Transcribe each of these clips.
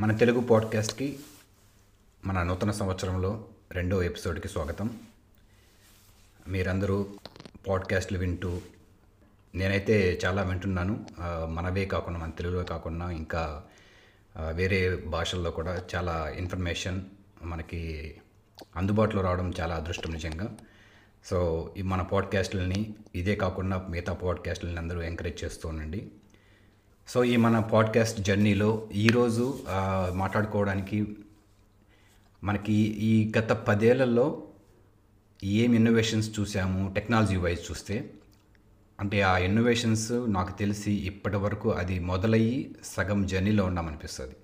మన తెలుగు పాడ్కాస్ట్కి మన నూతన సంవత్సరంలో రెండో ఎపిసోడ్కి స్వాగతం. మీరందరూ పాడ్కాస్ట్లు వింటూ నేనైతే చాలా వింటున్నాను. మనవే కాకుండా మన తెలుగులో కాకుండా ఇంకా వేరే భాషల్లో కూడా చాలా ఇన్ఫర్మేషన్ మనకి అందుబాటులో రావడం చాలా అదృష్టం నిజంగా. సో ఈ మన పాడ్కాస్ట్లని ఇదే కాకుండా మిగతా పాడ్కాస్ట్లని అందరూ ఎంకరేజ్ చేస్తూ ఉండండి. సో ఈ మన పాడ్కాస్ట్ జర్నీలో ఈరోజు మాట్లాడుకోవడానికి మనకి ఈ గత పదేళ్ళలో ఏం ఇన్నోవేషన్స్ చూసాము టెక్నాలజీ వైజ్ చూస్తే అంటే ఆ ఇన్నోవేషన్స్ నాకు తెలిసి ఇప్పటి వరకు అది మొదలయ్యి సగం జర్నీలో ఉన్నామనిపిస్తుంది.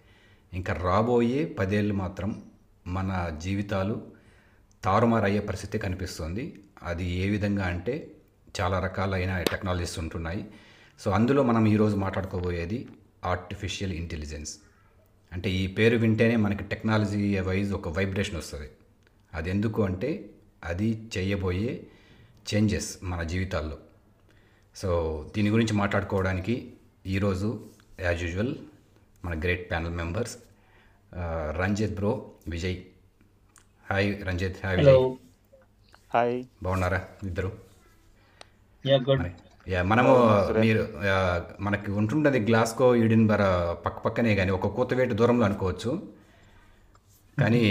ఇంకా రాబోయే పదేళ్ళు మాత్రం మన జీవితాలు తారుమారయ్యే పరిస్థితి కనిపిస్తుంది. అది ఏ విధంగా అంటే చాలా రకాలైన టెక్నాలజీస్ ఉంటున్నాయి. సో అందులో మనం ఈరోజు మాట్లాడుకోబోయేది ఆర్టిఫిషియల్ ఇంటెలిజెన్స్ అంటే ఈ పేరు వింటేనే మనకి టెక్నాలజీ వైజ్ ఒక వైబ్రేషన్ వస్తుంది. అది ఎందుకు అంటే అది చేయబోయే చేంజెస్ మన జీవితాల్లో. సో దీని గురించి మాట్లాడుకోవడానికి ఈరోజు యాజ్ యూజువల్ మన great panel members Ranjith bro Vijay. Hi Ranjith. Hi Vijay. Hi బాగున్నారా ఇద్దరు? మనము మీరు మనకి ఉంటుండేది గ్లాస్కో ఈడిన్బర పక్క పక్కనే కానీ ఒక కూతవేటు దూరంలో అనుకోవచ్చు. కానీ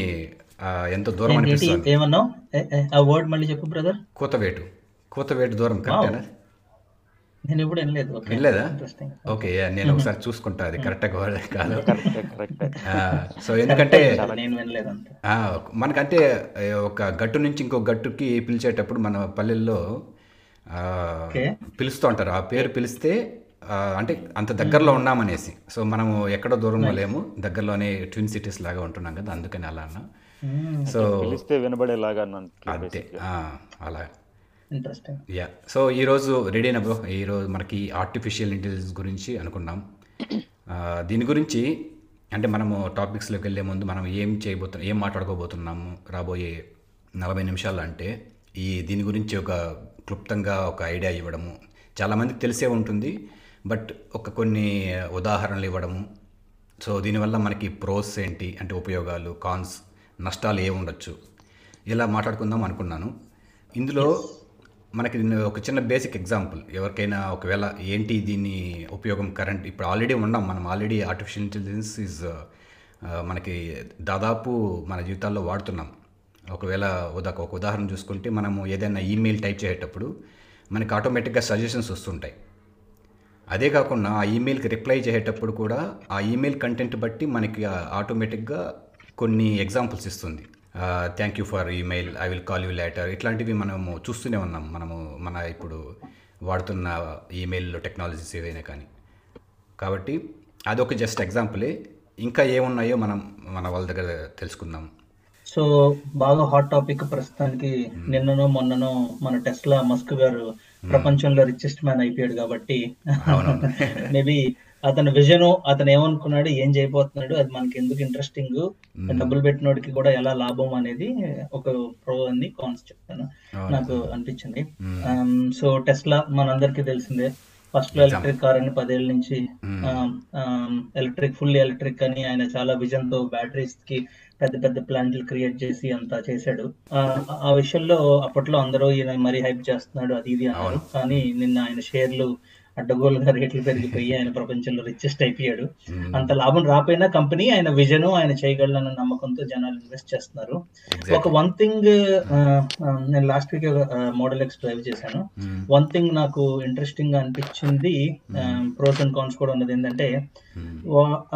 ఎంతో దూరం అనిపిస్తుంది? ఏమన్నావు? ఆ వర్డ్ మళ్ళీ చెప్పు బ్రదర్ కూతవేటు కూతవేటు దూరం కరెక్టేనా నేను ఎప్పుడు వినలేదు. ఓకే. వినలేదా? ఇంట్రెస్టింగ్ ఓకే యా, నేను ఒకసారి చూసుకుంటా అది కాదు. కరెక్ట్ కరెక్ట్ ఆ, సో ఎందుకంటే మనకంటే ఒక గట్టు నుంచి ఇంకో గట్టుకి పిలిచేటప్పుడు మన పల్లెల్లో పిలుస్తూ ఉంటారు. ఆ పేరు పిలిస్తే అంటే అంత దగ్గరలో ఉన్నామనేసి. సో మనము ఎక్కడో దూరంలో లేము. దగ్గరలోనే ట్విన్ సిటీస్ లాగా ఉంటున్నాం కదా అందుకని అలా అన్నా. సో పిలిస్తే వినబడేలాగా అంతే. ఆ, అలా. ఇంట్రెస్టింగ్ యా సో ఈరోజు రెడీనా బ్రో? ఈరోజు మనకి ఆర్టిఫిషియల్ ఇంటెలిజెన్స్ గురించి అనుకున్నాం. ఆ, దీని గురించి అంటే మనము టాపిక్స్లోకి వెళ్ళే ముందు మనం ఏం చేయబోతున్నాం ఏం మాట్లాడుకోబోతున్నాము రాబోయే నలభై నిమిషాలు అంటే ఈ దీని గురించి ఒక క్లుప్తంగా ఒక ఐడియా ఇవ్వడము. చాలామందికి తెలిసే ఉంటుంది బట్ ఒక కొన్ని ఉదాహరణలు ఇవ్వడము. సో దీనివల్ల మనకి ప్రోస్ ఏంటి అంటే ఉపయోగాలు కాన్స్ నష్టాలు ఏ ఉండొచ్చు? ఇలా మాట్లాడుకుందాం అనుకున్నాను. ఇందులో మనకి ఒక చిన్న బేసిక్ ఎగ్జాంపుల్ ఎవరికైనా ఒకవేళ ఏంటి దీని ఉపయోగం కరెంట్ ఇప్పుడు ఆల్రెడీ ఉన్నాం. మనం ఆల్రెడీ ఆర్టిఫిషియల్ ఇంటెలిజెన్స్ ఈజ్ మనకి దాదాపు మన జీవితాల్లో వాడుతున్నాం. ఒకవేళ ఉదాక ఒక ఉదాహరణ చూసుకుంటే మనము ఏదైనా ఈమెయిల్ టైప్ చేసేటప్పుడు మనకి ఆటోమేటిక్గా సజెషన్స్ వస్తుంటాయి. అదే కాకుండా ఆ ఈమెయిల్కి రిప్లై చేసేటప్పుడు కూడా ఆ ఈమెయిల్ కంటెంట్ బట్టి మనకి ఆటోమేటిక్గా కొన్ని ఎగ్జాంపుల్స్ ఇస్తుంది. Thank you for email I will call you later ఇట్లాంటివి మనము చూస్తూనే ఉన్నాం. మనము మన ఇప్పుడు వాడుతున్న ఈమెయిల్ టెక్నాలజీస్ ఏవైనా కానీ. కాబట్టి అదొక జస్ట్ ఎగ్జాంపులే ఇంకా ఏమున్నాయో మనం మన వాళ్ళ దగ్గర తెలుసుకుందాం. సో బాగా హాట్ టాపిక్ ప్రస్తుతానికి నిన్ననో మొన్ననో మన టెస్లా మస్క్ గారు ప్రపంచంలో రిచెస్ట్ మ్యాన్ అయిపోయాడు కాబట్టి మేబీ అతని విజన్ అతను ఏమనుకున్నాడు ఏం చేయబోతున్నాడు అది మనకి ఎందుకు ఇంట్రెస్టింగ్ డబ్బులు పెట్టినోడికి కూడా ఎలా లాభం అనేది ఒక ప్రో అని కాన్స్ చెప్తాను. నాకు అనిపించింది. సో టెస్లా మనందరికీ తెలిసిందే. ఫస్ట్ ఎలక్ట్రిక్ కార్ అని పదేళ్ళ నుంచి ఎలక్ట్రిక్ ఫుల్ ఎలక్ట్రిక్ అని ఆయన చాలా విజన్తో బ్యాటరీస్కి పెద్ద పెద్ద ప్లాంట్లు క్రియేట్ చేసి అంతా చేశాడు. ఆ, ఆ విషయంలో అప్పట్లో అందరూ ఈయన మరీ హైప్ చేస్తున్నాడు అది ఇది అన్నారు. కానీ నిన్న ఆయన షేర్లు అడ్డగోలుగా రేట్లు పెరిగిపోయి ఆయన ప్రపంచంలో రిచెస్ట్ అయిపోయాడు. అంత లాభం రాపోయినా కంపెనీ ఆయన విజన్ ఆయన చేయగలనన్న నమ్మకంతో జనాలు ఇన్వెస్ట్ చేస్తున్నారు. ఒక వన్ థింగ్ నేను last week model X drive చేశాను. వన్ థింగ్ నాకు ఇంట్రెస్టింగ్గా అనిపించింది ప్రోస్ అండ్ కాన్స్ కూడా ఉన్నది ఏంటంటే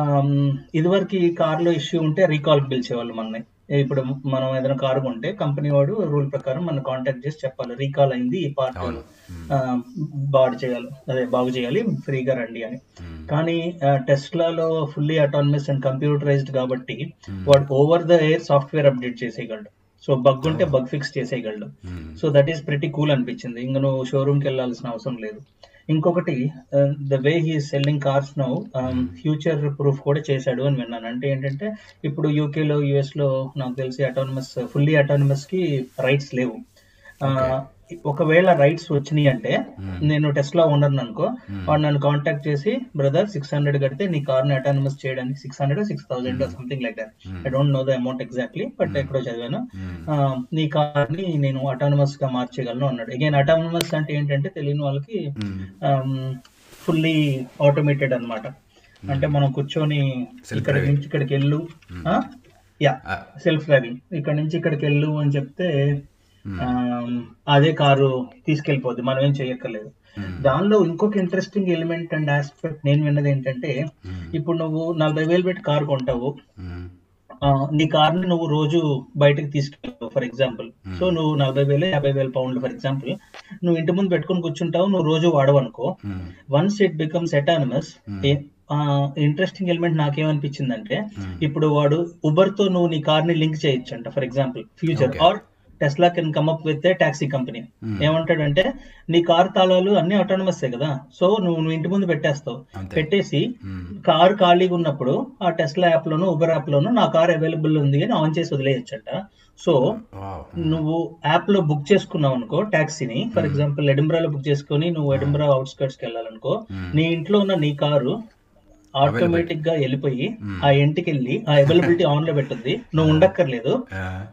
ఆమ్, ఇదివరకు ఈ కార్లో ఇష్యూ ఉంటే రీకాల్ పిలిచేవాళ్ళు మనని ఇప్పుడు మనం ఏదైనా కారు కొంటే కంపెనీ వాడు రూల్ ప్రకారం మన కాంటాక్ట్ చేసి చెప్పాలి. రీకాల్ అయింది ఈ పార్ట్ బాడు చేయాలి. అదే బాగు చేయాలి ఫ్రీగా రండి అని. కానీ టెస్లాలో ఫుల్లీ అటానమస్ అండ్ కంప్యూటరైజ్డ్ కాబట్టి వాడు over the air software update చేసేయగలడు. So bug ఉంటే bug fix చేసేయగలడు. So that is pretty cool అనిపించింది. ఇంకా నువ్వు షోరూమ్కి వెళ్ళాల్సిన అవసరం లేదు. ఇంకొకటి the way he selling cars now future proof కూడా చేశాడు అని విన్నాను. అంటే ఏంటంటే ఇప్పుడు యూకేలో యుఎస్లో నాకు తెలిసి అటానమస్ ఫుల్లీ అటానమస్కి రైట్స్ లేవు. Uh, ఒకవేళ రైట్స్ వచ్చినాయి అంటే నేను టెస్లా ఓనర్ అనుకో వాడు నన్ను కాంటాక్ట్ చేసి బ్రదర్ సిక్స్ హండ్రెడ్ కడితే నీ కార్ని అటానమస్ చేయడానికి six hundred six thousand something like that I don't know the amount exactly but ఎక్కడో చదివాను. ఆ, నీ కార్ని నేను అటానమస్గా మార్చగలను అన్నాడు. అగైన్ అటానమస్ అంటే ఏంటంటే తెలియని వాళ్ళకి ఫుల్లీ ఆటోమేటెడ్ అన్నమాట. అంటే మనం కూర్చొని ఇక్కడ నుంచి ఇక్కడికి వెళ్ళు. యా సెల్ఫ్ డ్రైవింగ్ ఇక్కడ నుంచి ఇక్కడికి వెళ్ళు అని చెప్తే అదే కారు తీసుకెళ్ళిపోద్ది. మనం ఏం చేయక్కర్లేదు దానిలో ఇంకొక ఇంట్రెస్టింగ్ ఎలిమెంట్ అండ్ ఆస్పెక్ట్ నేను విన్నది ఏంటంటే ఇప్పుడు నువ్వు నలభై వేలు పెట్టి కారు కొంటావు. నీ కార్ని నువ్వు రోజు బయటకు తీసుకెళ్ళావు ఫర్ ఎగ్జాంపుల్ సో నువ్వు నలభై వేలు యాభై వేల పౌండ్లు ఫర్ ఎగ్జాంపుల్ నువ్వు ఇంటి ముందు పెట్టుకొని కూర్చుంటావు నువ్వు రోజు వాడవు అనుకో once it becomes autonomous interesting element నాకేమనిపించిందంటే ఇప్పుడు వాడు ఉబర్తో నువ్వు నీ కార్ని లింక్ చేయొచ్చు అంట for example future. Or Tesla can come up with taxi company ఏమంటాడంటే నీ కార్ తాళాలు అన్ని ఆటోనమస్ కదా? సో నువ్వు నువ్వు ఇంటి ముందు పెట్టేస్తావు. పెట్టేసి కార్ ఖాళీగా ఉన్నప్పుడు ఆ టెస్లా యాప్ లోను ఉబర్ యాప్ లోను నా కార్ అవైలబుల్ ఉంది అని ఆన్ చేసి వదిలేయచ్చంట. సో నువ్వు యాప్లో బుక్ చేసుకున్నావు అనుకో టాక్సీని. ఫర్ ఎగ్జాంపుల్ ఎడింబ్రాలో బుక్ చేసుకొని నువ్వు ఎడింబ్రా అవుట్స్కర్ట్స్కి వెళ్ళాలనుకో నీ ఇంట్లో ఉన్న నీ కారు ఆటోమేటిక్గా వెళ్ళిపోయి ఆ ఇంటికి వెళ్ళి ఆ అవైలబిలిటీ ఆన్లో పెట్టుద్ది. నువ్వు ఉండక్కర్లేదు.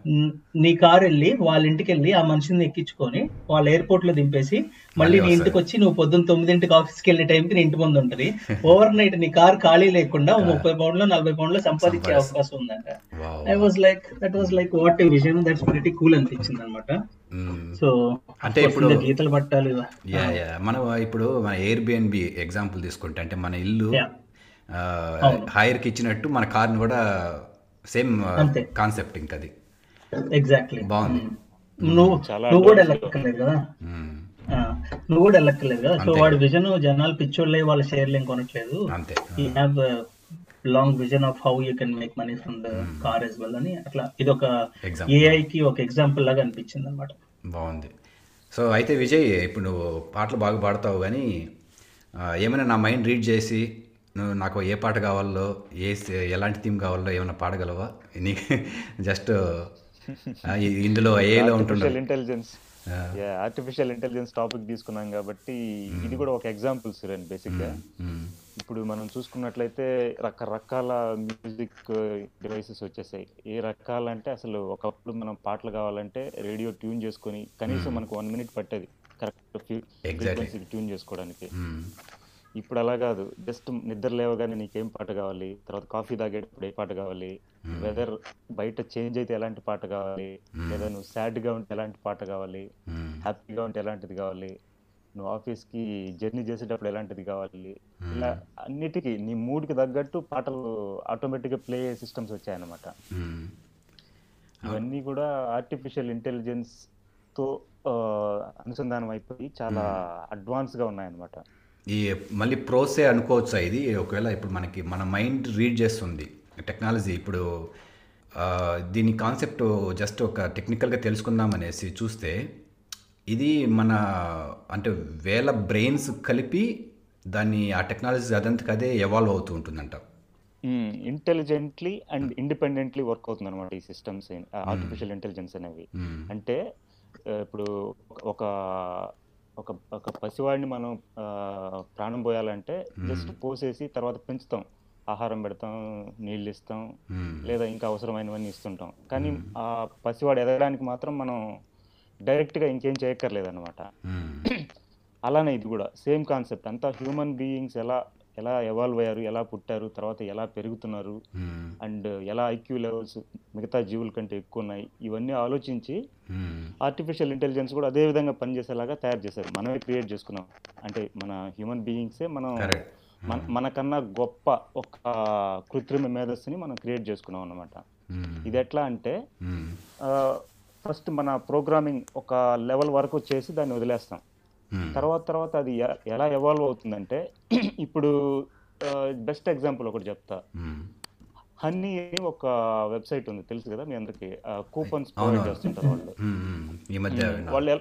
న్- కార్ వెళ్ళి వాళ్ళ ఇంటికి వెళ్ళి ఆ మనిషిని ఎక్కించుకొని వాళ్ళ ఎయిర్పోర్ట్లో దింపేసి మళ్ళీ నీ ఇంటికి వచ్చి నువ్వు పొద్దున్న తొమ్మిదింటికి ఆఫీస్కి వెళ్ళే టైంకి నీ ఇంటి ముందు ఉంటది. ఓవర్ నైట్ నీ కార్ ఖాళీ లేకుండా ముప్పై పౌండ్లో నలభై పౌండ్లో సంపాదించే అవకాశం ఉందంట. I was like that was like what vision that's very cool అనిపించింది అనమాట సో అంటే ఇప్పుడు గీతలు పట్టాలి యా యా మనం ఇప్పుడు మన ఎయిర్ బిఎన్బి ఎగ్జాంపుల్ తీసుకుంటే అంటే మన ఇల్లు. హైర్కి ఇచ్చినట్టు మన కార్ని కూడా సేమ్ అంతే. కాన్సెప్ట్ ఇంకా అది. ఎగ్జాక్ట్లీ బాగుంది. నువ్వు నువ్వు కూడా వెళ్ళక్కర్లేదు కదా? నువ్వు కూడా వెళ్ళక్కర్లేదు కదా? సో వాడి విజన్ జనాలు పిచ్చోళ్ళే వాళ్ళ షేర్లు ఏం కొనట్లేదు. అంతే. ఈ have long vision of how you can make money from the car as well అని అట్లా ఇది ఒక Example. ఏఐ కి ఒక ఎగ్జాంపుల్ లాగా అనిపించింది అనమాట బాగుంది. సో అయితే విజయ్ ఇప్పుడు నువ్వు పాటలు బాగా పాడతావు కానీ ఏమైనా నా మైండ్ రీడ్ చేసి నువ్వు నాకు ఏ పాట కావాలో ఏ ఎలాంటి థీమ్ కావాలో ఏమైనా పాడగలవా? నీకు జస్ట్ ఇందులో ఏలో artificial intelligence artificial intelligence topic తీసుకున్నాం కాబట్టి ఇది కూడా ఒక ఎగ్జాంపుల్ సురేన్ బేసిక్గా ఇప్పుడు మనం చూసుకున్నట్లయితే రకరకాల మ్యూజిక్ డివైసెస్ వచ్చేసాయి. ఏ రకాలంటే అసలు ఒకప్పుడు మనం పాటలు కావాలంటే రేడియో ట్యూన్ చేసుకొని కనీసం మనకు వన్ మినిట్ పట్టేది. కరెక్ట్ ఫ్రీక్వెన్సీ ట్యూన్ చేసుకోవడానికి. ఇప్పుడు అలా కాదు. జస్ట్ నిద్ర లేవగానే నీకేం పాట కావాలి? తర్వాత కాఫీ తాగేటప్పుడు ఏ పాట కావాలి. వెదర్ బయట చేంజ్ అయితే ఎలాంటి పాట కావాలి? లేదా నువ్వు sad గా ఉంటే ఎలాంటి పాట కావాలి? హ్యాపీగా ఉంటే ఎలాంటిది కావాలి? నువ్వు ఆఫీస్కి జర్నీ చేసేటప్పుడు ఎలాంటిది కావాలి? ఇలా అన్నిటికీ నీ మూడ్కి తగ్గట్టు పాటలు ఆటోమేటిక్గా ప్లే అయ్యే సిస్టమ్స్ వచ్చాయన్నమాట. ఇవన్నీ కూడా ఆర్టిఫిషియల్ ఇంటెలిజెన్స్తో అనుసంధానం అయిపోయి చాలా అడ్వాన్స్గా ఉన్నాయన్నమాట. ఈ మళ్ళీ ప్రోసే అనుకోవచ్చా ఇది? ఒకవేళ ఇప్పుడు మనకి మన మైండ్ రీడ్ చేస్తుంది టెక్నాలజీ. ఇప్పుడు దీని కాన్సెప్ట్ జస్ట్ ఒక టెక్నికల్గా తెలుసుకుందాం అనేసి చూస్తే ఇది మన అంటే వేల బ్రెయిన్స్ కలిపి దాన్ని ఆ టెక్నాలజీ అదంతకు అదే ఎవాల్వ్ అవుతూ ఉంటుందంట. ఇంటెలిజెంట్లీ అండ్ ఇండిపెండెంట్లీ వర్క్ అవుతుంది అనమాట ఈ సిస్టమ్స్ ఆర్టిఫిషియల్ ఇంటెలిజెన్స్ అనేవి. అంటే ఇప్పుడు ఒక ఒక ఒక పసివాడిని మనం ప్రాణం పోయాలంటే జస్ట్ పోసేసి తర్వాత పెంచుతాం. ఆహారం పెడతాం నీళ్ళు ఇస్తాం. లేదా ఇంకా అవసరమైనవన్నీ ఇస్తుంటాం. కానీ ఆ పసివాడు ఎదగడానికి మాత్రం మనం డైరెక్ట్గా ఇంకేం చేయక్కర్లేదు అనమాట. అలానే ఇది కూడా సేమ్ కాన్సెప్ట్. అంతా హ్యూమన్ బీయింగ్స్ ఎలా ఎలా ఎవాల్వ్ అయ్యారు ఎలా పుట్టారు తర్వాత ఎలా పెరుగుతున్నారు. అండ్ ఎలా ఐక్యూ లెవెల్స్ మిగతా జీవుల కంటే ఎక్కువ ఉన్నాయి ఇవన్నీ ఆలోచించి. ఆర్టిఫిషియల్ ఇంటెలిజెన్స్ కూడా అదే విధంగా పనిచేసేలాగా తయారు చేశారు మనమే క్రియేట్ చేసుకున్నాం అంటే మన హ్యూమన్ బీయింగ్సే మనం. మన మనకన్నా గొప్ప ఒక కృత్రిమ మేధస్సుని మనం క్రియేట్ చేసుకున్నాం అన్నమాట మ్మ్. ఇది ఎట్లా అంటే. ఫస్ట్ మన ప్రోగ్రామింగ్ ఒక లెవెల్ వరకు చేసి దాన్ని వదిలేస్తాం. తర్వాత తర్వాత అది ఎలా ఎవాల్వ్ అవుతుందంటే ఇప్పుడు బెస్ట్ ఎగ్జాంపుల్ ఒకటి చెప్తా. మ్మ్. హన్నీ అని ఒక వెబ్సైట్ ఉంది తెలుసు కదా మీ అందరికి? కూపన్స్. ప్రొవైడ్ చేస్తుంటారు వాళ్ళు. విన్నా. వాళ్ళు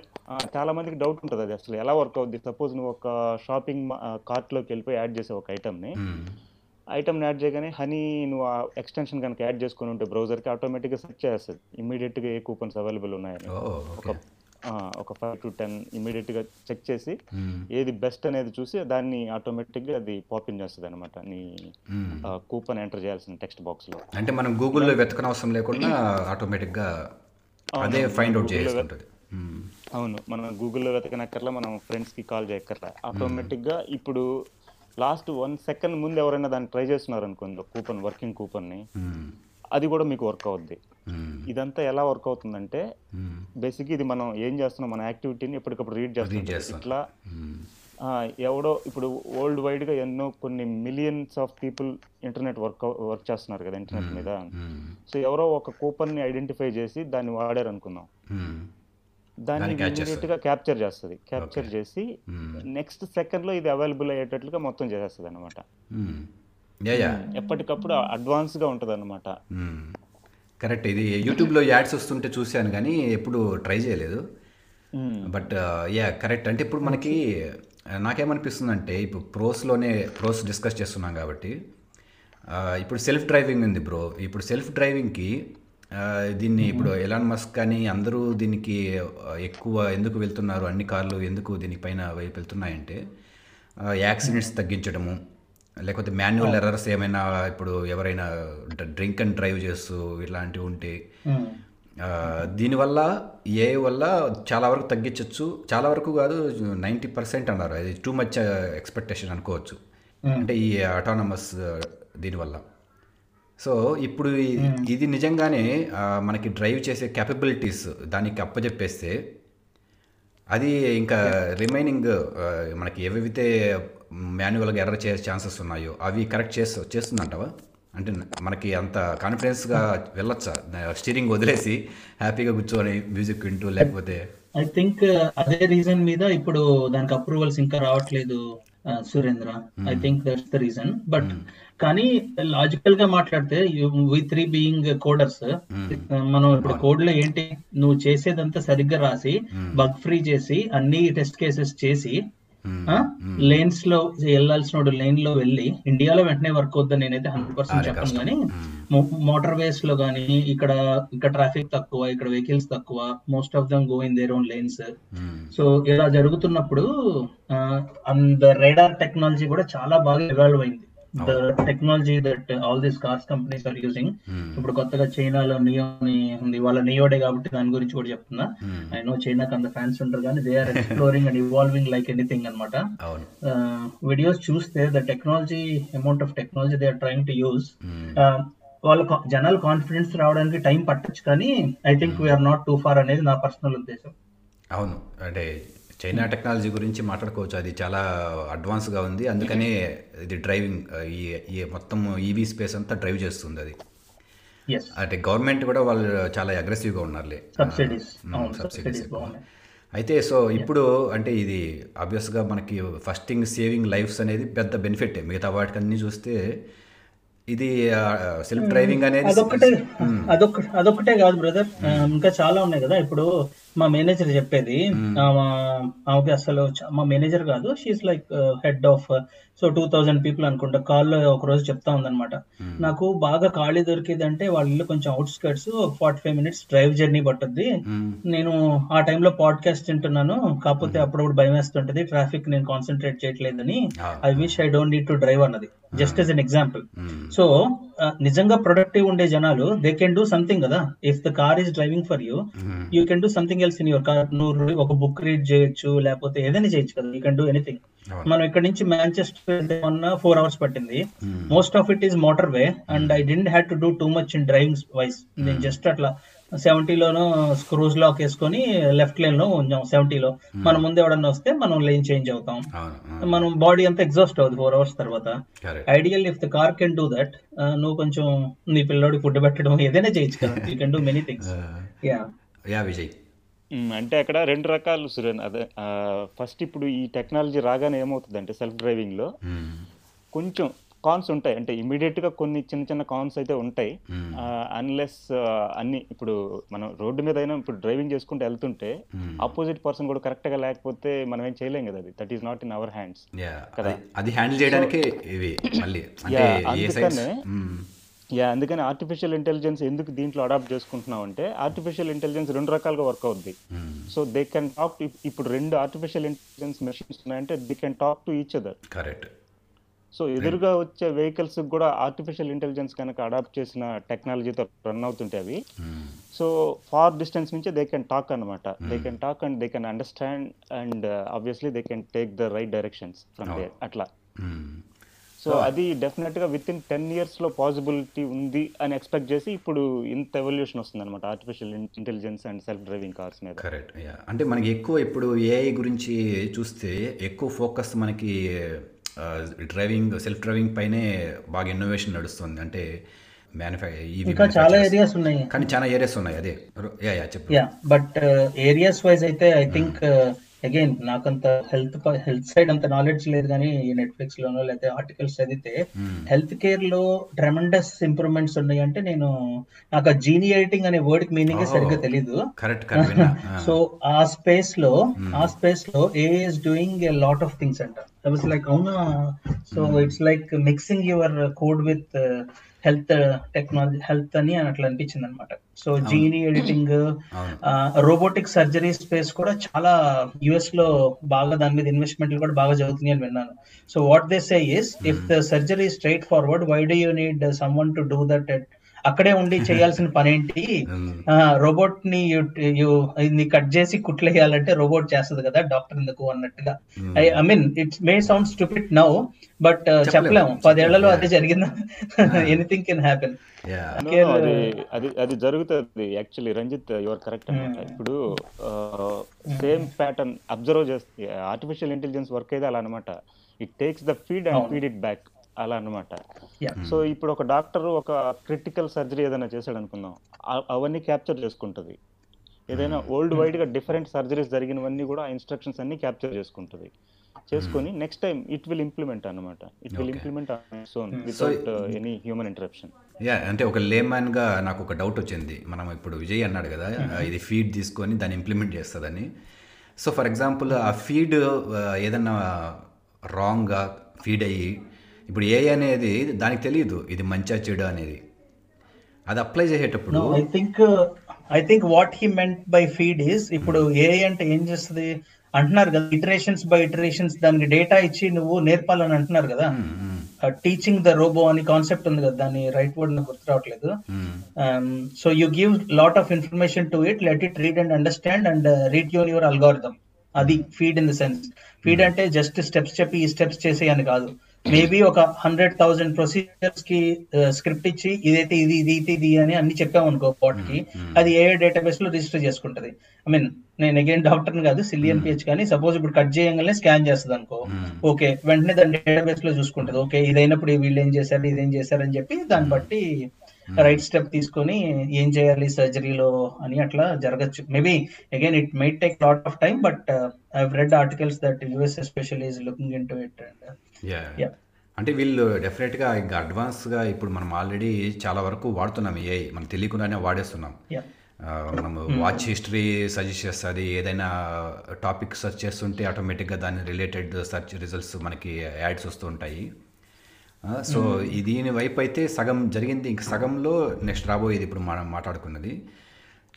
చాలా మందికి డౌట్ ఉంటుంది అది అసలు ఎలా వర్క్ అవుద్ది? సపోజ్ నువ్వు ఒక షాపింగ్ కార్ట్లోకి వెళ్ళిపోయి యాడ్ చేసే ఒక ఐటమ్ని మ్మ్. ఐటమ్ని యాడ్ చేయగానే హనీ నువ్వు ఆ ఎక్స్టెన్షన్ కనుక యాడ్ చేసుకుని ఉంటే బ్రౌజర్కి ఆటోమేటిక్గా సెర్చ్ చేస్తుంది ఇమీడియట్గా ఏ కూపన్స్ అవైలబుల్ ఉన్నాయని. ఓ ఓకే ఒక ఫైవ్ టు టెన్ ఇమీడియట్గా చెక్ చేసి ఏది బెస్ట్ అనేది చూసి దాన్ని ఆటోమేటిక్గా అది పాపిన్ చేస్తుంది అనమాట నీ కూపన్ ఎంటర్ చేయాల్సిన టెక్స్ట్ బాక్స్లో అంటే మనం గూగుల్లో వెతకన అవసరం లేకుండా ఆటోమేటిక్గా అదే ఫైండ్ అవుట్ చేస్తుంటుంది. అవును. మనం గూగుల్లో వెతకనక్కర్లా మనం ఫ్రెండ్స్కి కాల్ చేయక్కర్లా. ఆటోమేటిక్గా ఇప్పుడు లాస్ట్ వన్ సెకండ్ ముందు ఎవరైనా దాన్ని ట్రై చేస్తున్నారు అనుకోండి కూపన్ వర్కింగ్ కూపన్ని. అది కూడా మీకు వర్క్ అవుద్ది. ఇదంతా ఎలా వర్క్ అవుతుందంటే. బేసిక్ ఇది మనం ఏం చేస్తున్నాం మన యాక్టివిటీని ఎప్పటికప్పుడు రీడ్ చేస్తాం చేస్తాం. ఇట్లా ఎవడో ఇప్పుడు వరల్డ్ వైడ్గా ఎన్నో కొన్ని millions of people internet work work చేస్తున్నారు కదా ఇంటర్నెట్ మీద. సో ఎవరో ఒక కూపన్ని ఐడెంటిఫై చేసి దాన్ని వాడారు అనుకుందాం. దాన్ని దాన్ని catch ఇమీడియట్గా క్యాప్చర్ చేస్తుంది క్యాప్చర్ చేసి. నెక్స్ట్ సెకండ్లో ఇది అవైలబుల్ అయ్యేటట్లుగా మొత్తం చేసేస్తుంది అనమాట ఎప్పటికప్పుడు అడ్వాన్స్గా ఉంటది అనమాట. కరెక్ట్ ఇది యూట్యూబ్లో యాడ్స్ వస్తుంటే చూశాను కానీ ఎప్పుడు ట్రై చేయలేదు. బట్ యా కరెక్ట్ అంటే ఇప్పుడు మనకి నాకేమనిపిస్తుంది అంటే ఇప్పుడు ప్రోస్లోనే ప్రోస్ డిస్కస్ చేస్తున్నాం కాబట్టి ఆ, ఇప్పుడు సెల్ఫ్ డ్రైవింగ్ ఉంది బ్రో. ఇప్పుడు సెల్ఫ్ డ్రైవింగ్కి ఆ, దీన్ని ఇప్పుడు ఎలాన్ మస్క్ కానీ అందరూ దీనికి ఎక్కువ ఎందుకు వెళ్తున్నారు అన్ని కార్లు ఎందుకు దీనిపైన వైపు వెళ్తున్నాయంటే యాక్సిడెంట్స్ తగ్గించడము లేకపోతే మాన్యువల్ ఎర్రర్స్ ఏమైనా ఇప్పుడు ఎవరైనా డ్రింక్ అండ్ డ్రైవ్ చేస్తూ ఇలాంటివి ఉంటే దీనివల్ల ఏ వల్ల చాలా వరకు తగ్గించవచ్చు చాలా వరకు కాదు నైంటీ పర్సెంట్ అన్నారు. అది టూ మచ్ ఎక్స్పెక్టేషన్ అనుకోవచ్చు. అంటే ఈ అటానమస్ దీనివల్ల సో ఇప్పుడు ఇది నిజంగానే మనకి డ్రైవ్ చేసే క్యాపబిలిటీస్ దానికి అప్పచెప్పేస్తే అది ఇంకా రిమైనింగ్ మనకి ఏవైతే మాన్యువల్గా ఎర్ర చేసే ఛాన్సెస్ ఉన్నాయో అవి కరెక్ట్ చేస్తూ చేస్తుందంటవా? అంటే మనకి అంత కాన్ఫిడెన్స్గా వెళ్ళొచ్చా? స్టీరింగ్ వదిలేసి హ్యాపీగా కూర్చొని మ్యూజిక్ వింటూ లేకపోతే? ఐ థింక్ అదే రీజన్ మీద ఇప్పుడు దానికి అప్రూవల్స్ ఇంకా రావట్లేదు ఆ, Surendra. I think that's the reason but కానీ లాజికల్గా మాట్లాడితే వి త్రీ బీయింగ్ కోడర్స్ మనం ఇప్పుడు కోడ్లో ఏంటి? నువ్వు చేసేదంతా సరిగ్గా రాసి బగ్ ఫ్రీ చేసి అన్ని టెస్ట్ కేసెస్ చేసి లేన్స్లో వెళ్ళాల్సిన లేన్లో వెళ్ళి ఇండియాలో వెంటనే వర్క్ అవుద్దని నేనైతే హండ్రెడ్ పర్సెంట్ చెప్పను కానీ మోటార్ వేస్లో కానీ ఇక్కడ ఇక్కడ ట్రాఫిక్ తక్కువ ఇక్కడ వెహికల్స్ తక్కువ most of them go in their own lanes so ఇలా జరుగుతున్నప్పుడు ద రేడార్ టెక్నాలజీ కూడా చాలా బాగా ఇవాల్వ్ అయింది. The technology that all these cars companies are using ఇప్పుడు కొత్తగా చైనాలో నియో ఉంది. వాళ్ళ నియోడే కాబట్టి దాని గురించి కూడా చెప్తున్నా. ఐ నో చైనాకి అంత ఫ్యాన్స్ ఉంటారు కానీ they are exploring and evolving like anything అనమాట వీడియోస్ చూస్తే the technology amount of technology they are trying to use వాళ్ళ జనాలు కాన్ఫిడెన్స్ రావడానికి టైం పట్టొచ్చు కానీ I think we're not too far అనేది నా పర్సనల్ ఉద్దేశం. అవును. అంటే చైనా టెక్నాలజీ గురించి మాట్లాడుకోవచ్చు. అది చాలా అడ్వాన్స్గా ఉంది. అందుకనే ఇది డ్రైవింగ్ ఈ మొత్తం ఈవీ స్పేస్ అంతా డ్రైవ్ చేస్తుంది అది. అంటే గవర్నమెంట్ కూడా వాళ్ళు చాలా అగ్రెసివ్గా ఉన్నారులే. సబ్సిడీస్ ఎక్కువ. అయితే సో ఇప్పుడు అంటే ఇది ఆబ్వియస్గా మనకి ఫస్ట్ థింగ్ సేవింగ్ లైఫ్స్ అనేది పెద్ద బెనిఫిట్ మిగతా వాటికన్నీ చూస్తే ఇది సెల్ఫ్ డ్రైవింగ్ అనేది అదొక్కటే అదొక అదొక్కటే కాదు బ్రదర్. ఇంకా చాలా ఉన్నాయి కదా. ఇప్పుడు మా మేనేజర్ చెప్పేది ఆమె- ఆమెకి అసలు మా మేనేజర్ కాదు she's like head of so two thousand people అనుకుంటా కాల్లో ఒక రోజు చెప్తా ఉందన్నమాట. నాకు బాగా ఖాళీ దొరికింది అంటే వాళ్ళ ఇల్లు కొంచెం outskirts forty five minutes drive journey పట్టుద్ది నేను ఆ టైంలో పాడ్కాస్ట్ వింటున్నాను కాకపోతే అప్పుడప్పుడు భయం వేస్తుంటది ట్రాఫిక్ నేను కాన్సన్ట్రేట్ చేయట్లేదని. I wish I don't need to drive అన్నది just as an example so నిజంగా ప్రొడక్టివ్ ఉండే జనాలు దే కెన్ డూ సంథింగ్ కదా? If the car is driving for you you can do something else in your car నువ్వు ఒక book read చేయొచ్చు లేకపోతే ఏదైనా చేయొచ్చు కదా? You can do anything. మనం ఇక్కడ నుంచి మాంచెస్టర్ మొన్న ఫోర్ అవర్స్ పట్టింది. Most of it is motorway and I didn't had to do too much in driving wise నేను జస్ట్ అట్లా సెవెంటీలోనూ స్క్రూస్ లాక్ వేసుకొని లెఫ్ట్ లేన్లో ఉంచాం సెవెంటీలో. మన ముందు ఎవడన్నా వస్తే మనం లేన్ చేంజ్ అవుతాం. అవును మనం బాడీ అంతా ఎగ్జాస్ట్ అవుతుంది ఫోర్ అవర్స్ తర్వాత. Ideal if the car can do that నువ్వు కొంచెం నీ పిల్లోడికి ఫుడ్ పెట్టడం ఏదైనా చేయొచ్చు కదా. You can do many things yeah yeah Vijay. అంటే అక్కడ రెండు రకాలు సురేన్. అదే ఫస్ట్ ఇప్పుడు ఈ టెక్నాలజీ రాగానే ఏమవుతుంది అంటే సెల్ఫ్ డ్రైవింగ్లో మ్మ్. కొంచెం కాన్స్ ఉంటాయి. అంటే immediate గా కొన్ని చిన్న చిన్న కాన్స్ అయితే ఉంటాయి. అన్లెస్ అన్ని ఇప్పుడు మనం రోడ్డు మీద అయినా ఇప్పుడు డ్రైవింగ్ చేసుకుంటూ వెళ్తుంటే. ఆపోజిట్ పర్సన్ కూడా correct గా లేకపోతే మనం ఏం చేయలేం కదా అది. That is not in our hands yeah అది- హ్యాండిల్ చేయడానికి అందుకనే యా అందుకని ఆర్టిఫిషియల్ ఇంటెలిజెన్స్ ఎందుకు దీంట్లో అడాప్ట్ చేసుకుంటున్నాం అంటే ఆర్టిఫిషియల్ ఇంటెలిజెన్స్ రెండు రకాలుగా వర్క్ అవుద్ది. సో దే కెన్ టాక్ ఇప్పుడు రెండు ఆర్టిఫిషియల్ ఇంటెలిజెన్స్ మెషిన్స్ ఉన్నాయంటే they can talk to each other correct so ఎదురుగా వచ్చే వెహికల్స్ కూడా ఆర్టిఫిషియల్ ఇంటెలిజెన్స్ కనుక అడాప్ట్ చేసిన టెక్నాలజీతో రన్ అవుతుంటే అవి సో ఫార్ డిస్టెన్స్ నుంచి దే కెన్ టాక్ అనమాట they can talk and they can understand and obviously they can take the right directions from there అట్లా. సో అది డెఫినెట్గా విత్ ఇన్ టెన్ ఇయర్స్లో పాసిబిలిటీ ఉంది అని ఎక్స్పెక్ట్ చేసి ఇప్పుడు ఇంత ఎవల్యూషన్ వస్తుంది అనమాట artificial intelligence and self driving cars మీద కరెక్ట్ అంటే మనకి ఎక్కువ ఇప్పుడు ఏఐ గురించి చూస్తే ఎక్కువ ఫోకస్ మనకి డ్రైవింగ్ సెల్ఫ్ డ్రైవింగ్ పైనే బాగా ఇన్నోవేషన్ నడుస్తుంది. అంటే ఇంకా చాలా ఏరియాస్ ఉన్నాయి. కానీ చాలా ఏరియాస్ ఉన్నాయి. అదే. యా యా చెప్పు. యా బట్ ఏరియాస్ వైజ్ అయితే ఐ థింక్ అగైన్ నాకంత హెల్త్ హెల్త్ సైడ్ అంత నాలెడ్జ్ లేదు కానీ నెట్ఫ్లిక్స్ లోనో లేకపోతే ఆర్టికల్స్ చదివితే హెల్త్ కేర్లో ట్రెమండస్ ఇంప్రూవ్మెంట్స్ ఉన్నాయి అంటే నేను నాకు ఆ జీని ఎడిటింగ్ అనే వర్డ్ మీనింగ్ సరిగ్గా తెలీదు. సో ఆ స్పేస్లో ఆ స్పేస్లో ఏ is doing a lot of things అంట. వాస్ లైక్ అవునా? So it's like mixing your code with health technology health అని అట్లా అనిపించింది అనమాట so gene editing robotic surgery space కూడా చాలా యుఎస్లో బాగా దాని మీద ఇన్వెస్ట్మెంట్లు కూడా బాగా జరుగుతున్నాయి అని విన్నాను. So what they say is if the surgery straightforward why do you need someone to do that అక్కడే ఉండి చేయాల్సిన పని ఏంటి రోబోట్ని కట్ చేసి కుట్లేయాలంటే రోబోట్ చేస్తుంది కదా డాక్టర్ ఎందుకు అన్నట్టుగా. I mean it's may sound stupid now but చెప్పలేము పదేళ్ళలో అదే జరిగింది? ఎనీథింగ్ కెన్ హ్యాపెన్ అది అది అది జరుగుతుంది. యాక్చువల్లీ రంజిత్ యువర్ కరెక్ట్ అనమాట ఇప్పుడు సేమ్ ప్యాటర్న్ అబ్జర్వ్ చేస్తే ఆర్టిఫిషియల్ ఇంటెలిజెన్స్ వర్క్ అయితే అలా అనమాట it takes the feed and feed it back అలా అనమాట సో ఇప్పుడు ఒక డాక్టర్ ఒక క్రిటికల్ సర్జరీ ఏదైనా చేశాడు అనుకుందాం. అవన్నీ క్యాప్చర్ చేసుకుంటుంది. ఏదైనా వరల్డ్ వైడ్గా డిఫరెంట్ సర్జరీస్ జరిగినవన్నీ కూడా ఆ ఇన్స్ట్రక్షన్స్ అన్ని క్యాప్చర్ చేసుకుంటుంది. చేసుకొని next time it will implement అనమాట it will implement soon without any human interruption yeah అంటే ఒక లేమ్యాన్గా నాకు ఒక డౌట్ వచ్చింది. మనం ఇప్పుడు విజయ్ అన్నాడు కదా ఇది ఫీడ్ తీసుకొని దాన్ని ఇంప్లిమెంట్ చేస్తుందని. సో ఫర్ ఎగ్జాంపుల్ ఆ ఫీడ్ ఏదన్నా రాంగ్గా ఫీడ్ అయ్యి ఇప్పుడు ఏ అనేది దానికి తెలియదు ఇది మంచిగా చెడు అనేది. అది అప్లై చేసేటప్పుడు I think I think what he meant by feed is ఇప్పుడు ఏ అంటే ఏం చేస్తుంది? అంటున్నారు కదా ఇటరేషన్స్ బై ఇటరేషన్స్ దానికి డేటా ఇచ్చి నువ్వు నేర్పాలని అంటున్నారు కదా. టీచింగ్ ద రోబో అని కాన్సెప్ట్ ఉంది కదా దాని రైట్ వర్డ్ నాకు గుర్తు రావట్లేదు. So you give lot of information to it let it read and understand and read you your algorithm అది feed in the sense feed అంటే జస్ట్ స్టెప్స్ చెప్పి ఈ స్టెప్స్ చేసేయని కాదు. మేబీ ఒక హండ్రెడ్ థౌసండ్ ప్రొసీజర్స్కి స్క్రిప్ట్ ఇచ్చి ఇదైతే ఇది ఇది ఇది ఇది అని అన్ని చెప్పాము అనుకో పాట్కి అది ఏ డేటాబేస్లో రిజిస్టర్ చేసుకుంటది. ఐ మీన్ నేను అగైన్ డాక్టర్ కాదు సిలియన్ పిహెచ్ కానీ సపోజ్ ఇప్పుడు కట్ చేయగానే స్కాన్ చేస్తుంది అనుకో. ఓకే వెంటనే దాని డేటాబేస్లో చూసుకుంటది. ఓకే ఇదైనప్పుడు వీళ్ళు ఏం చేశారు ఇదేం చేశారు అని చెప్పి దాన్ని బట్టి రైట్ స్టెప్ తీసుకొని ఏం చేయాలి సర్జరీలో అని అట్లా జరగచ్చు. Maybe again it might take lot of time but I read articles that US especial is looking into it and అంటే వీళ్ళు డెఫినెట్గా ఇంకా అడ్వాన్స్గా ఇప్పుడు మనం ఆల్రెడీ చాలా వరకు వాడుతున్నాం ఏఐ మనం తెలియకుండానే వాడేస్తున్నాం. మనం వాచ్ హిస్టరీ సజెస్ట్ చేస్తుంది. ఏదైనా టాపిక్ సెర్చ్ చేస్తుంటే ఆటోమేటిక్గా దాని రిలేటెడ్ సెర్చ్ రిజల్ట్స్ మనకి యాడ్స్ వస్తూ ఉంటాయి. సో దీని వైపు అయితే సగం జరిగింది. ఇంక సగంలో నెక్స్ట్ రాబోయేది ఇప్పుడు మనం మాట్లాడుకున్నది.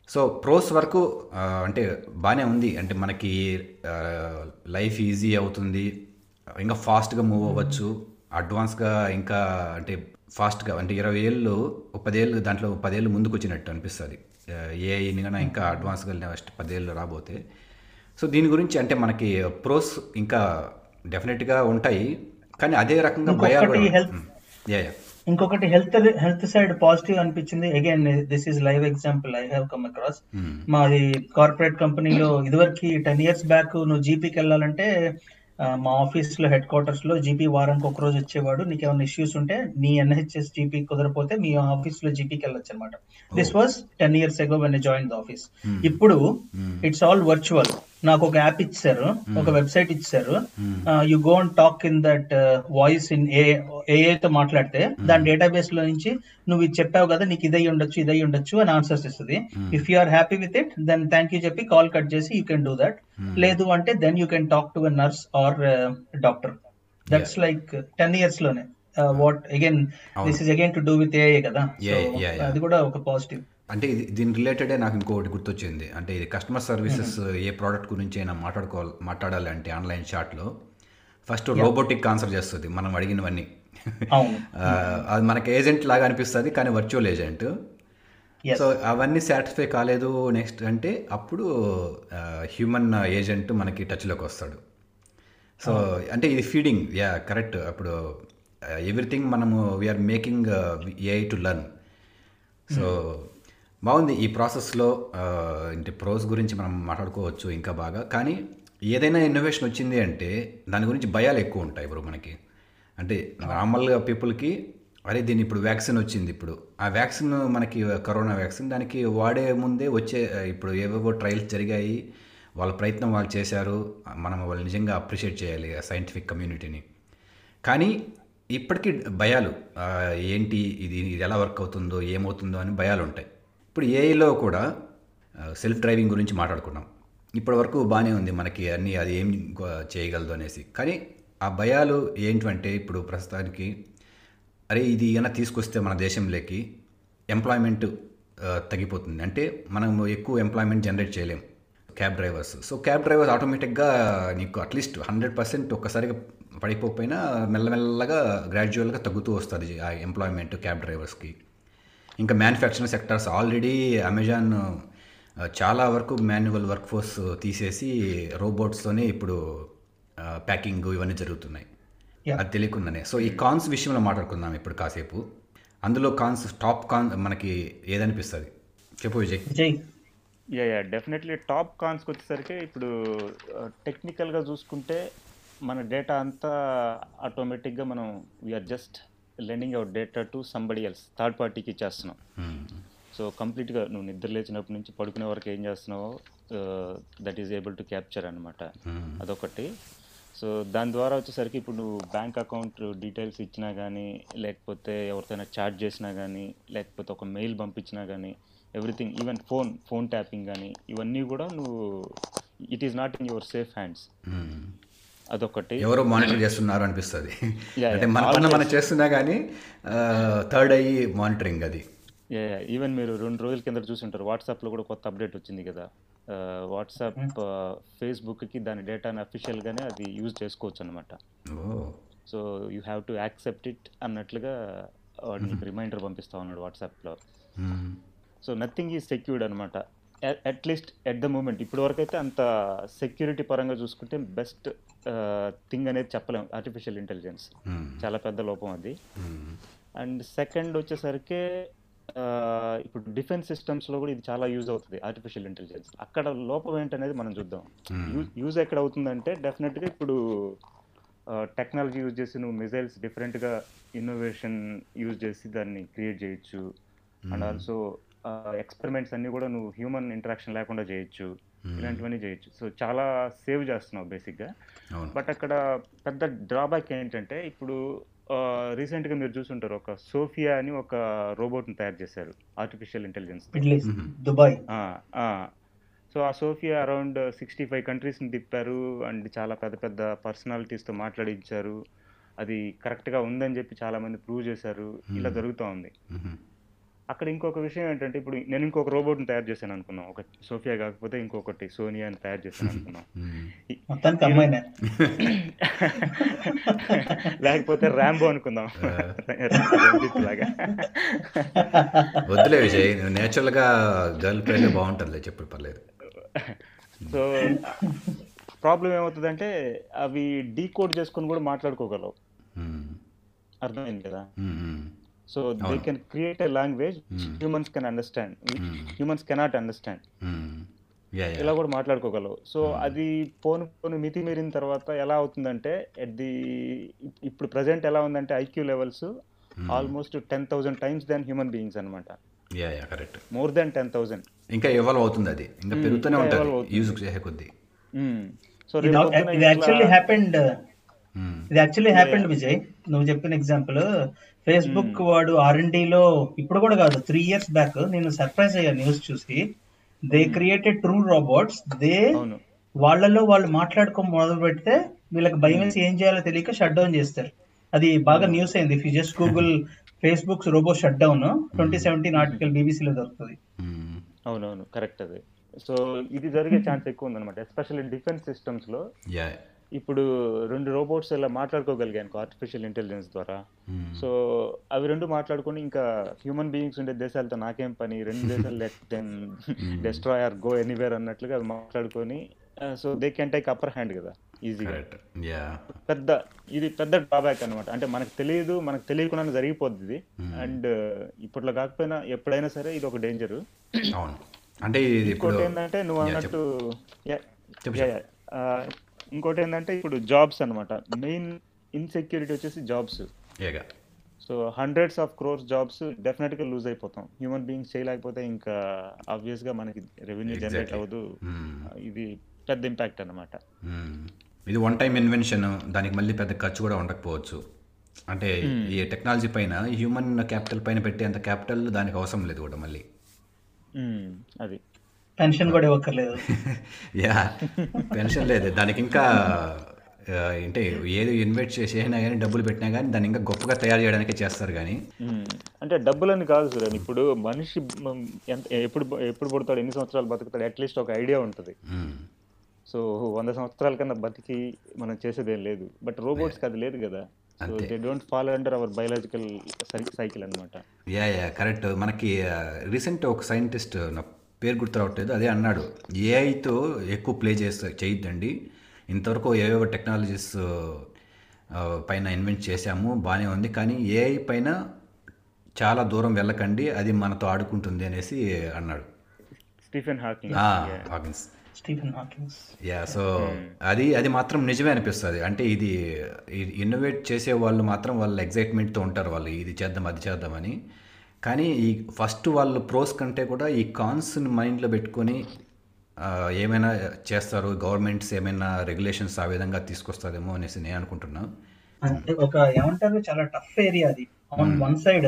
సో ప్రోస్ వరకు అంటే బాగానే ఉంది. అంటే మనకి లైఫ్ ఈజీ అవుతుంది. ఇంకా ఫాస్ట్గా మూవ్ అవ్వచ్చు. అడ్వాన్స్గా ఇంకా అంటే ఫాస్ట్గా అంటే ఇరవై ఏళ్ళు పదేళ్ళు దాంట్లో పదేళ్ళు ముందుకు వచ్చినట్టు అనిపిస్తుంది. ఏఐని కన్నా ఇంకా అడ్వాన్స్గా నెక్స్ట్ పదేళ్ళు రాబోతే. సో దీని గురించి అంటే మనకి ప్రోస్ ఇంకా డెఫినెట్గా ఉంటాయి. కానీ అదే రకంగా భయాలు ఇంకొకటి హెల్త్ హెల్త్ సైడ్ పాజిటివ్ అనిపించింది. Again this is live example I have come across మాది కార్పొరేట్ కంపెనీలో ఇదివరకు టెన్ ఇయర్స్ బ్యాక్ నువ్వు జీపీకి వెళ్ళాలంటే మా ఆఫీస్లో హెడ్ క్వార్టర్స్లో జీపీ వారానికి ఒక రోజు వచ్చేవాడు. నీకు ఏమైనా ఇష్యూస్ ఉంటే నీ ఎన్హెచ్ఎస్ జీపీ కుదరపోతే మీ ఆఫీస్లో జీపీకి వెళ్ళొచ్చు అనమాట this was ten years ago when join the office ఇప్పుడు ఇట్స్ ఆల్ వర్చువల్ నాకు ఒక యాప్ ఇచ్చారు. ఒక వెబ్సైట్ ఇచ్చారు you go and talk in that voice in ఏ తో మాట్లాడితే దాని డేటాబేస్లో నుంచి నువ్వు ఇది చెప్పావు కదా నీకు ఇదై ఉండొచ్చు ఇదై ఉండొచ్చు అని ఆన్సర్స్ ఇస్తుంది. If you are happy with it then thank you చెప్పి కాల్ కట్ చేసి యూ కెన్ డూ దట్ లేదు అంటే then you can talk to nurse or doctor that's like ten ఇయర్స్లోనే. What again this is again to do with AI కదా. అది కూడా ఒక positive అంటే ఇది దీని రిలేటెడే నాకు ఇంకొకటి గుర్తొచ్చింది. అంటే ఇది కస్టమర్ సర్వీసెస్ ఏ ప్రోడక్ట్ గురించి అయినా మాట్లాడుకోవాలి మాట్లాడాలి అంటే ఆన్లైన్ చాట్లో ఫస్ట్ రోబోటిక్ ఆన్సర్ చేస్తుంది మనం అడిగినవన్నీ. అది మనకి ఏజెంట్ లాగా అనిపిస్తుంది కానీ వర్చువల్ ఏజెంట్. సో అవన్నీ సాటిస్ఫై కాలేదు నెక్స్ట్ అంటే అప్పుడు హ్యూమన్ ఏజెంట్ మనకి టచ్లోకి వస్తాడు. సో అంటే ఇది ఫీడింగ్ యా కరెక్ట్ అప్పుడు ఎవ్రీథింగ్ మనము we're making AI to learn so బాగుంది ఈ ప్రాసెస్లో అంటే ప్రోస్ గురించి మనం మాట్లాడుకోవచ్చు ఇంకా బాగా. కానీ ఏదైనా ఇన్నోవేషన్ వచ్చింది అంటే దాని గురించి భయాలు ఎక్కువ ఉంటాయి ఇప్పుడు మనకి. అంటే నార్మల్గా పీపుల్కి అరే దీని ఇప్పుడు వ్యాక్సిన్ వచ్చింది ఇప్పుడు. ఆ వ్యాక్సిన్ మనకి కరోనా వ్యాక్సిన్ దానికి వాడే ముందే వచ్చే ఇప్పుడు ఏవేవో ట్రయల్స్ జరిగాయి. వాళ్ళ ప్రయత్నం వాళ్ళు చేశారు. మనం వాళ్ళు నిజంగా అప్రిషియేట్ చేయాలి ఆ సైంటిఫిక్ కమ్యూనిటీని కానీ ఇప్పటికీ భయాలు ఏంటి ఇది ఇది ఎలా వర్క్ అవుతుందో ఏమవుతుందో అని భయాలు ఉంటాయి. ఇప్పుడు ఏఐలో కూడా సెల్ఫ్ డ్రైవింగ్ గురించి మాట్లాడుకున్నాం. ఇప్పటి వరకు బాగానే ఉంది మనకి అన్నీ అది ఏం చేయగలదు అనేసి. కానీ ఆ భయాలు ఏంటంటే ఇప్పుడు ప్రస్తుతానికి అరే ఇది ఏమైనా తీసుకొస్తే మన దేశంలోకి ఎంప్లాయ్మెంట్ తగ్గిపోతుంది. అంటే మనం ఎక్కువ ఎంప్లాయ్మెంట్ జనరేట్ చేయలేం cab drivers so cab drivers ఆటోమేటిక్గా నీకు అట్లీస్ట్ హండ్రెడ్ పర్సెంట్ ఒక్కసారిగా పడిపోకపోయినా మెల్లమెల్లగా గ్రాడ్యువల్గా తగ్గుతూ వస్తుంది ఆ ఎంప్లాయ్మెంట్ క్యాబ్ డ్రైవర్స్కి ఇంకా మ్యానుఫ్యాక్చరింగ్ సెక్టర్స్ ఆల్రెడీ అమెజాన్ చాలా వరకు మాన్యువల్ వర్క్ ఫోర్స్ తీసేసి రోబోట్స్తోనే ఇప్పుడు ప్యాకింగ్ ఇవన్నీ జరుగుతున్నాయి. Yeah. అది తెలియకుండానే. సో ఈ కాన్స్ విషయంలో మాట్లాడుకుందాం ఇప్పుడు కాసేపు. అందులో కాన్స్ టాప్ కాన్ మనకి ఏదనిపిస్తుంది? చెప్పు Vijay. Vijay. Yeah yeah definitely top కాన్స్కి వచ్చేసరికి ఇప్పుడు టెక్నికల్గా చూసుకుంటే మన డేటా అంతా ఆటోమేటిక్గా మనం we're just lending out data to somebody else third పార్టీకి ఇచ్చేస్తున్నాం. సో కంప్లీట్గా నువ్వు నిద్ర లేచినప్పటి నుంచి పడుకునే వరకు ఏం చేస్తున్నావో that is able to capture అనమాట అదొకటి. సో దాని ద్వారా వచ్చేసరికి ఇప్పుడు నువ్వు బ్యాంక్ అకౌంట్ డీటెయిల్స్ ఇచ్చినా కానీ లేకపోతే ఎవరితోనైనా చాట్ చేసినా కానీ లేకపోతే ఒక మెయిల్ పంపించినా కానీ everything even phone phone tapping కానీ ఇవన్నీ కూడా నువ్వు it is not in your safe hands అదొకటి. ఎవరో మానిటర్ చేస్తున్నారు అనిపిస్తుంది. Yeah, అంటే yeah. మన పని మనం చేస్తున్నా కానీ థర్డ్ అయ్యి మానిటరింగ్ అది. ఈవెన్ మీరు రెండు రోజుల కింద చూసుంటారు. వాట్సాప్లో కూడా కొత్త అప్డేట్ వచ్చింది కదా. వాట్సాప్ ఫేస్బుక్కి దాని డేటాని అఫీషియల్గానే అది యూజ్ చేసుకోవచ్చు అనమాట so you have to accept it అన్నట్లుగా వాడు నీకు రిమైండర్ పంపిస్తా ఉన్నాడు వాట్సాప్లో. సో నథింగ్ ఈజ్ సెక్యూర్డ్ అనమాట at least at the moment ఇప్పటి వరకు అయితే అంత సెక్యూరిటీ పరంగా చూసుకుంటే బెస్ట్ థింగ్ అనేది చెప్పలేం. Artificial intelligence hmm. చాలా పెద్ద లోపం అది. మ్మ్. అండ్ సెకండ్ వచ్చేసరికి ఇప్పుడు డిఫెన్స్ సిస్టమ్స్లో కూడా ఇది చాలా యూజ్ అవుతుంది ఆర్టిఫిషియల్ ఇంటెలిజెన్స్ అక్కడ లోపం ఏంటనేది మనం చూద్దాం. యూ- యూజ్ ఎక్కడ అవుతుందంటే డెఫినెట్గా ఇప్పుడు టెక్నాలజీ యూజ్ చేసి నువ్వు మిజైల్స్ డిఫరెంట్గా ఇన్నోవేషన్ యూజ్ చేసి దాన్ని క్రియేట్ చేయొచ్చు. అండ్ ఆల్సో ఎక్స్పెరిమెంట్స్ అన్నీ కూడా నువ్వు హ్యూమన్ ఇంటరాక్షన్ లేకుండా చేయొచ్చు. ఇలాంటివన్నీ చేయొచ్చు. సో చాలా సేవ్ చేస్తున్నావు బేసిక్గా. బట్ అక్కడ పెద్ద డ్రాబ్యాక్ ఏంటంటే ఇప్పుడు రీసెంట్గా మీరు చూసుంటారు ఒక సోఫియా అని ఒక రోబోట్ని తయారు చేశారు artificial intelligence east Dubai. So ఆ సోఫియా అరౌండ్ సిక్స్టీ ఫైవ్ కంట్రీస్ని తిప్పారు అండ్ చాలా పెద్ద పెద్ద పర్సనాలిటీస్తో మాట్లాడించారు. అది కరెక్ట్గా ఉందని చెప్పి చాలా మంది ప్రూవ్ చేశారు. ఇలా జరుగుతూ ఉంది. అక్కడ ఇంకొక విషయం ఏంటంటే ఇప్పుడు నేను ఇంకొక రోబోట్ని తయారు చేశాను అనుకున్నాం ఒక సోఫియా కాకపోతే ఇంకొకటి సోనియా అని తయారు చేశాను అనుకున్నాం లేకపోతే ర్యాంబో అనుకుందాం. లాగా వద్దులే విజయ్ నువ్వు నేచురల్గా గర్ల్ ఫ్రెండ్ బాగుంటుందిలే చెప్పు పర్లేదు. సో ప్రాబ్లం ఏమవుతుందంటే అవి డీకోడ్ చేసుకొని కూడా మాట్లాడుకోగలవు. అర్థమైంది కదా. So they can create a language humans can understand humans cannot understand hmm. Yeah yeah ఇలా కూడా మాట్లాడుకోగలవు. సో అది పోను పోను మితి మీరిన తర్వాత ఎలా అవుతుందంటే ఎట్ ది ఇప్పుడు ప్రజెంట్ ఎలా ఉందంటే IQ levels almost ten thousand times than human beings అనమాట yeah yeah correct more than ten thousand ఇంకా ఎవాల్వ్ అవుతుంది అది. ఇంకా పెరుగుతూనే ఇంకా ఉంటుంది. యూజ్ చేసే కొద్దీ. సో ఇది యాక్చువల్లీ హ్యాపెండ్. ఇది యాక్చువల్లీ హ్యాపెండ్ విజయ్ నువ్వు చెప్పిన ఎగ్జాంపుల్ ఫేస్బుక్ వాడు ఆర్లో ఇప్పుడు కూడా కాదు త్రీ ఇయర్స్ బ్యాక్ నేను సర్ప్రైజ్ అయ్యా న్యూస్ చూసి. They created two robots they వాళ్ళలో వాళ్ళు మాట్లాడుకో మొదలు పెడితే వీళ్ళకి భయం వేసి ఏం చేయాలో తెలియక షట్ డౌన్ చేస్తారు. అది బాగా న్యూస్ అయింది. If just Google Facebook robo shut down twenty seventeen article బీబీసీలో దొరుకుతుంది. అవునవును కరెక్ట్ అది. సో ఇది జరిగే ఛాన్స్ ఎక్కువ ఉందన్నమాట ఎస్పెషల్లీ డిఫెన్స్ సిస్టమ్స్లో. యా ఇప్పుడు రెండు రోబోట్స్ ఇలా మాట్లాడుకోగలిగాను ఆర్టిఫిషియల్ ఇంటెలిజెన్స్ ద్వారా. మ్మ్. సో అవి రెండు మాట్లాడుకొని ఇంకా హ్యూమన్ బీయింగ్స్ ఉండే దేశాలతో నాకేం పని? రెండు దేశాలు let them destroy or go anywhere అన్నట్లుగా అవి మాట్లాడుకొని so they can take upper hand కదా ఈజీగా పెద్ద ఇది పెద్ద డ్రాబ్యాక్ అనమాట అంటే మనకు తెలియదు మనకు తెలియకుండా జరిగిపోద్ది ఇది. అండ్ ఇప్పట్లో కాకపోయినా ఎప్పుడైనా సరే ఇది ఒక డేంజర్ అవును. అంటే ఇంకోటి ఏంటంటే నువ్వు అన్నట్టు ఇంకోటి ఏంటంటే ఇప్పుడు జాబ్స్ అన్నమాట. మెయిన్ ఇన్సెక్యూరిటీ వచ్చేసి jobs. So hundreds of crores jobs డెఫినెట్గా లూజ్ అయిపోతాం. హ్యూమన్ బీయింగ్స్ చేయలేకపోతే ఇంకా ఆబ్వియస్గా మనకి రెవెన్యూ జనరేట్. అవ్వదు. మ్మ్. ఇది పెద్ద ఇంపాక్ట్ అన్నమాట. మ్మ్. ఇది వన్ టైం ఇన్వెన్షన్ దానికి మళ్ళీ పెద్ద ఖర్చు కూడా ఉండకపోవచ్చు. అంటే ఈ టెక్నాలజీ పైన హ్యూమన్ క్యాపిటల్ పైన పెట్టేంత క్యాపిటల్ దానికి అవసరం లేదు కూడా మళ్ళీ. అది. పెన్షన్ కూడా ఇవ్వక్కర్లేదు. యా పెన్షన్ లేదు. దానికి ఇంకా అంటే ఏది ఇన్వెస్ట్ చేసినా కానీ డబ్బులు పెట్టినా కానీ దాన్ని ఇంకా గొప్పగా తయారు చేయడానికే చేస్తారు కానీ. అంటే డబ్బులని కాదు సార్ ఇప్పుడు మనిషి ఎప్పుడు ఎప్పుడు పుడతాడు ఎన్ని సంవత్సరాలు బతుకుతాడు అట్లీస్ట్ ఒక ఐడియా ఉంటుంది. సో వంద సంవత్సరాల కన్నా బతికి మనం చేసేదేం లేదు. బట్ రోబోట్స్కి అది లేదు కదా. సో అంతే. They don't follow under our biological cycle అన్నమాట. Yeah yeah correct. మనకి రీసెంట్ ఒక సైంటిస్ట్ నా పేరు గుర్తు రావట్లేదు. అదే అన్నాడు. ఏఐతో ఎక్కువ ప్లే చేస్తా చేయొద్దండి. ఇంతవరకు ఏవేవో టెక్నాలజీస్ పైన ఇన్వెంట్ చేశాము బాగానే ఉంది. కానీ ఏఐ పైన చాలా దూరం వెళ్ళకండి అది మనతో ఆడుకుంటుంది అనేసి అన్నాడు. Stephen Hawking. Hawkins Stephen Hawkins yeah so అది అది మాత్రం నిజమే అనిపిస్తుంది. అంటే ఇది ఇన్నోవేట్ చేసే వాళ్ళు మాత్రం వాళ్ళు ఎగ్జైట్మెంట్తో ఉంటారు వాళ్ళు. ఇది చేద్దాం అది చేద్దామని. కానీ ఈ ఫస్ట్ వాళ్ళు ప్రోస్ కంటే కూడా ఈ కాన్స్ని మైండ్లో పెట్టుకొని ఏమైనా చేస్తారు గవర్నమెంట్స్ ఏమైనా రెగ్యులేషన్స్ ఆ విధంగా తీసుకొస్తారేమో అనేసి నేను అనుకుంటున్నాను అంటే ఒక ఏమంటారు చాలా టఫ్ ఏరియా అది ఆన్ వన్ సైడ్.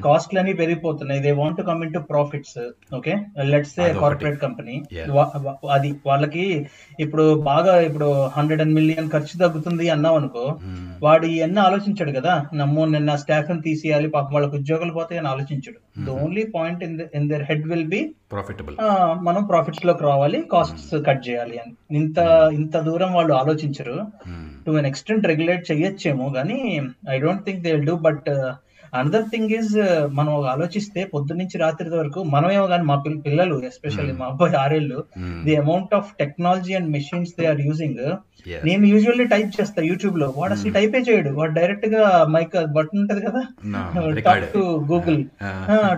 కాస్ట్లు అన్ని పెరిగిపోతున్నాయి they want come in to profits okay let's say అదొకటి. Corporate company. అది వాళ్ళకి ఇప్పుడు బాగా ఇప్పుడు హండ్రెడ్ అండ్ మిలియన్ ఖర్చు తగ్గుతుంది అన్నావు అనుకో Hmm. వాడు ఇవన్నీ ఆలోచించాడు కదా. నమ్మో నిన్న స్టాఫ్ని తీసేయాలి పాపం వాళ్ళకి ఉద్యోగాలు పోతాయి అని ఆలోచించాడు. The only point in their head will be profitable మనం ప్రాఫిట్స్లోకి రావాలి కాస్ట్స్ కట్ చేయాలి అని. ఇంత ఇంత దూరం వాళ్ళు ఆలోచించరు. టు అన్ ఎక్స్టెంట్ రెగ్యులేట్ చేయొచ్చేమో కానీ I don't think they will do but another thing is మనం ఆలోచిస్తే పొద్దు నుంచి రాత్రి వరకు మనమేమో కానీ మా పిల్ల- పిల్లలు ఎస్పెషల్లీ మా అబ్బాయి ఆరేళ్ళు the amount of technology and machines they are using నేను యూజువల్లీ టైప్ చేస్తా యూట్యూబ్లో. వాడు అసలు టైపే చేయడు. వాడు డైరెక్ట్గా మైక్ బటన్ ఉంటది కదా? Talk to Google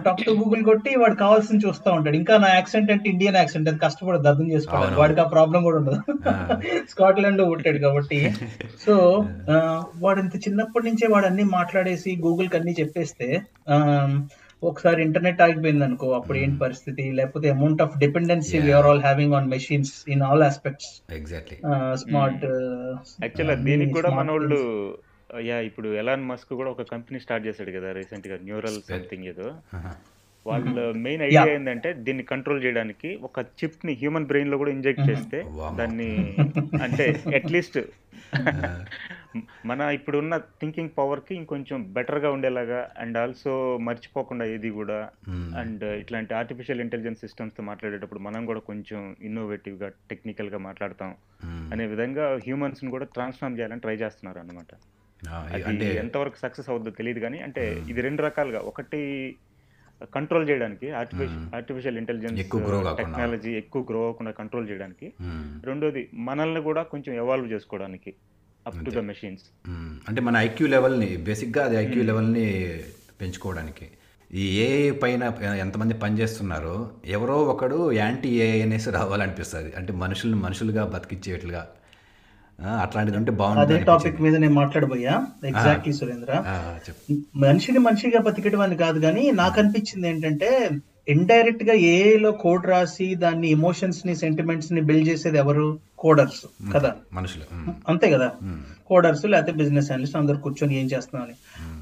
talk to Google కొట్టి వాడు కావాల్సింది చూస్తా ఉంటాడు. ఇంకా నా యాక్సెంట్ అంటే ఇండియన్ యాక్సెంట్ అది కష్టపడదు అర్థం చేసుకోవాలి. వాడికి ఆ ప్రాబ్లం కూడా ఉండదు. స్కాట్లాండ్లో పుట్టాడు కాబట్టి. సో వాడు ఇంత చిన్నప్పటి నుంచే వాడు అన్ని మాట్లాడేసి గూగుల్కి అన్ని చెప్పేస్తే ఒకసారి ఇంటర్నెట్ ఆగిపోయింది అనుకో అప్పుడు ఏంటి పరిస్థితి? లేకపోతే amount of dependency we're all having on machines in all aspects exactly smart యాక్చువల్గా దీనికి కూడా మన వాళ్ళు యా ఇప్పుడు ఎలాన్ మస్క్ కూడా ఒక కంపెనీ స్టార్ట్ చేశాడు కదా రీసెంట్గా న్యూరల్ సంథింగ్ ఏదో. వాళ్ళ మెయిన్ ఐడియా ఏంటంటే దీన్ని కంట్రోల్ చేయడానికి ఒక చిప్ని హ్యూమన్ బ్రెయిన్లో కూడా ఇంజెక్ట్ చేస్తే వామ్మో. దాన్ని అంటే అట్లీస్ట్ మన ఇప్పుడున్న థింకింగ్ పవర్కి ఇంకొంచెం బెటర్గా ఉండేలాగా అండ్ ఆల్సో మర్చిపోకుండా ఏది కూడా అండ్ ఇట్లాంటి ఆర్టిఫిషియల్ ఇంటెలిజెన్స్ సిస్టమ్స్తో మాట్లాడేటప్పుడు మనం కూడా కొంచెం ఇన్నోవేటివ్గా టెక్నికల్గా మాట్లాడతాం. అనే విధంగా హ్యూమన్స్ని కూడా ట్రాన్స్ఫార్మ్ చేయాలని ట్రై చేస్తున్నారు అనమాట అది ఎంతవరకు సక్సెస్ అవుద్దో తెలియదు కానీ అంటే ఇది రెండు రకాలుగా. ఒకటి కంట్రోల్ చేయడానికి ఆర్టిఫిషియల్ ఆర్టిఫిషియల్ ఇంటెలిజెన్స్. టెక్నాలజీ ఎక్కువ గ్రో అవ్వకుండా కంట్రోల్ చేయడానికి. రెండోది మనల్ని కూడా కొంచెం ఎవాల్వ్ చేసుకోవడానికి. Up to the machines. అంటే మన ఐక్యూ లెవెల్ని బేసిక్గా అది ఐక్యూ లెవెల్ని పెంచుకోవడానికి. ఈ ఏఐ పైన ఎంతమంది పనిచేస్తున్నారో ఎవరో ఒకడు యాంటీ ఏఐ అనేసి రావాలనిపిస్తుంది. అంటే మనుషుల్ని మనుషులుగా బతికిచ్చేట్లుగా. అట్లాంటిది ఉంటే అదే బాగుంటుంది టాపిక్ మీద నేను మాట్లాడబోయా? ఎగ్జాక్ట్లీ సురేంద్ర. మనిషిని మనిషిగా బతికడం అని కాదు కానీ నాకు అనిపించింది ఏంటంటే ఇండైరెక్ట్గా ఏఐలో కోడ్ రాసి దాన్ని ఎమోషన్స్ని సెంటిమెంట్స్ని బిల్డ్ చేసేది ఎవరు? కోడర్స్ కదా? మనుషులు. అంతే కదా. కోడర్స్ లేకపోతే బిజినెస్ అనలిస్ట్ అందరు కూర్చొని ఏం చేస్తున్నామని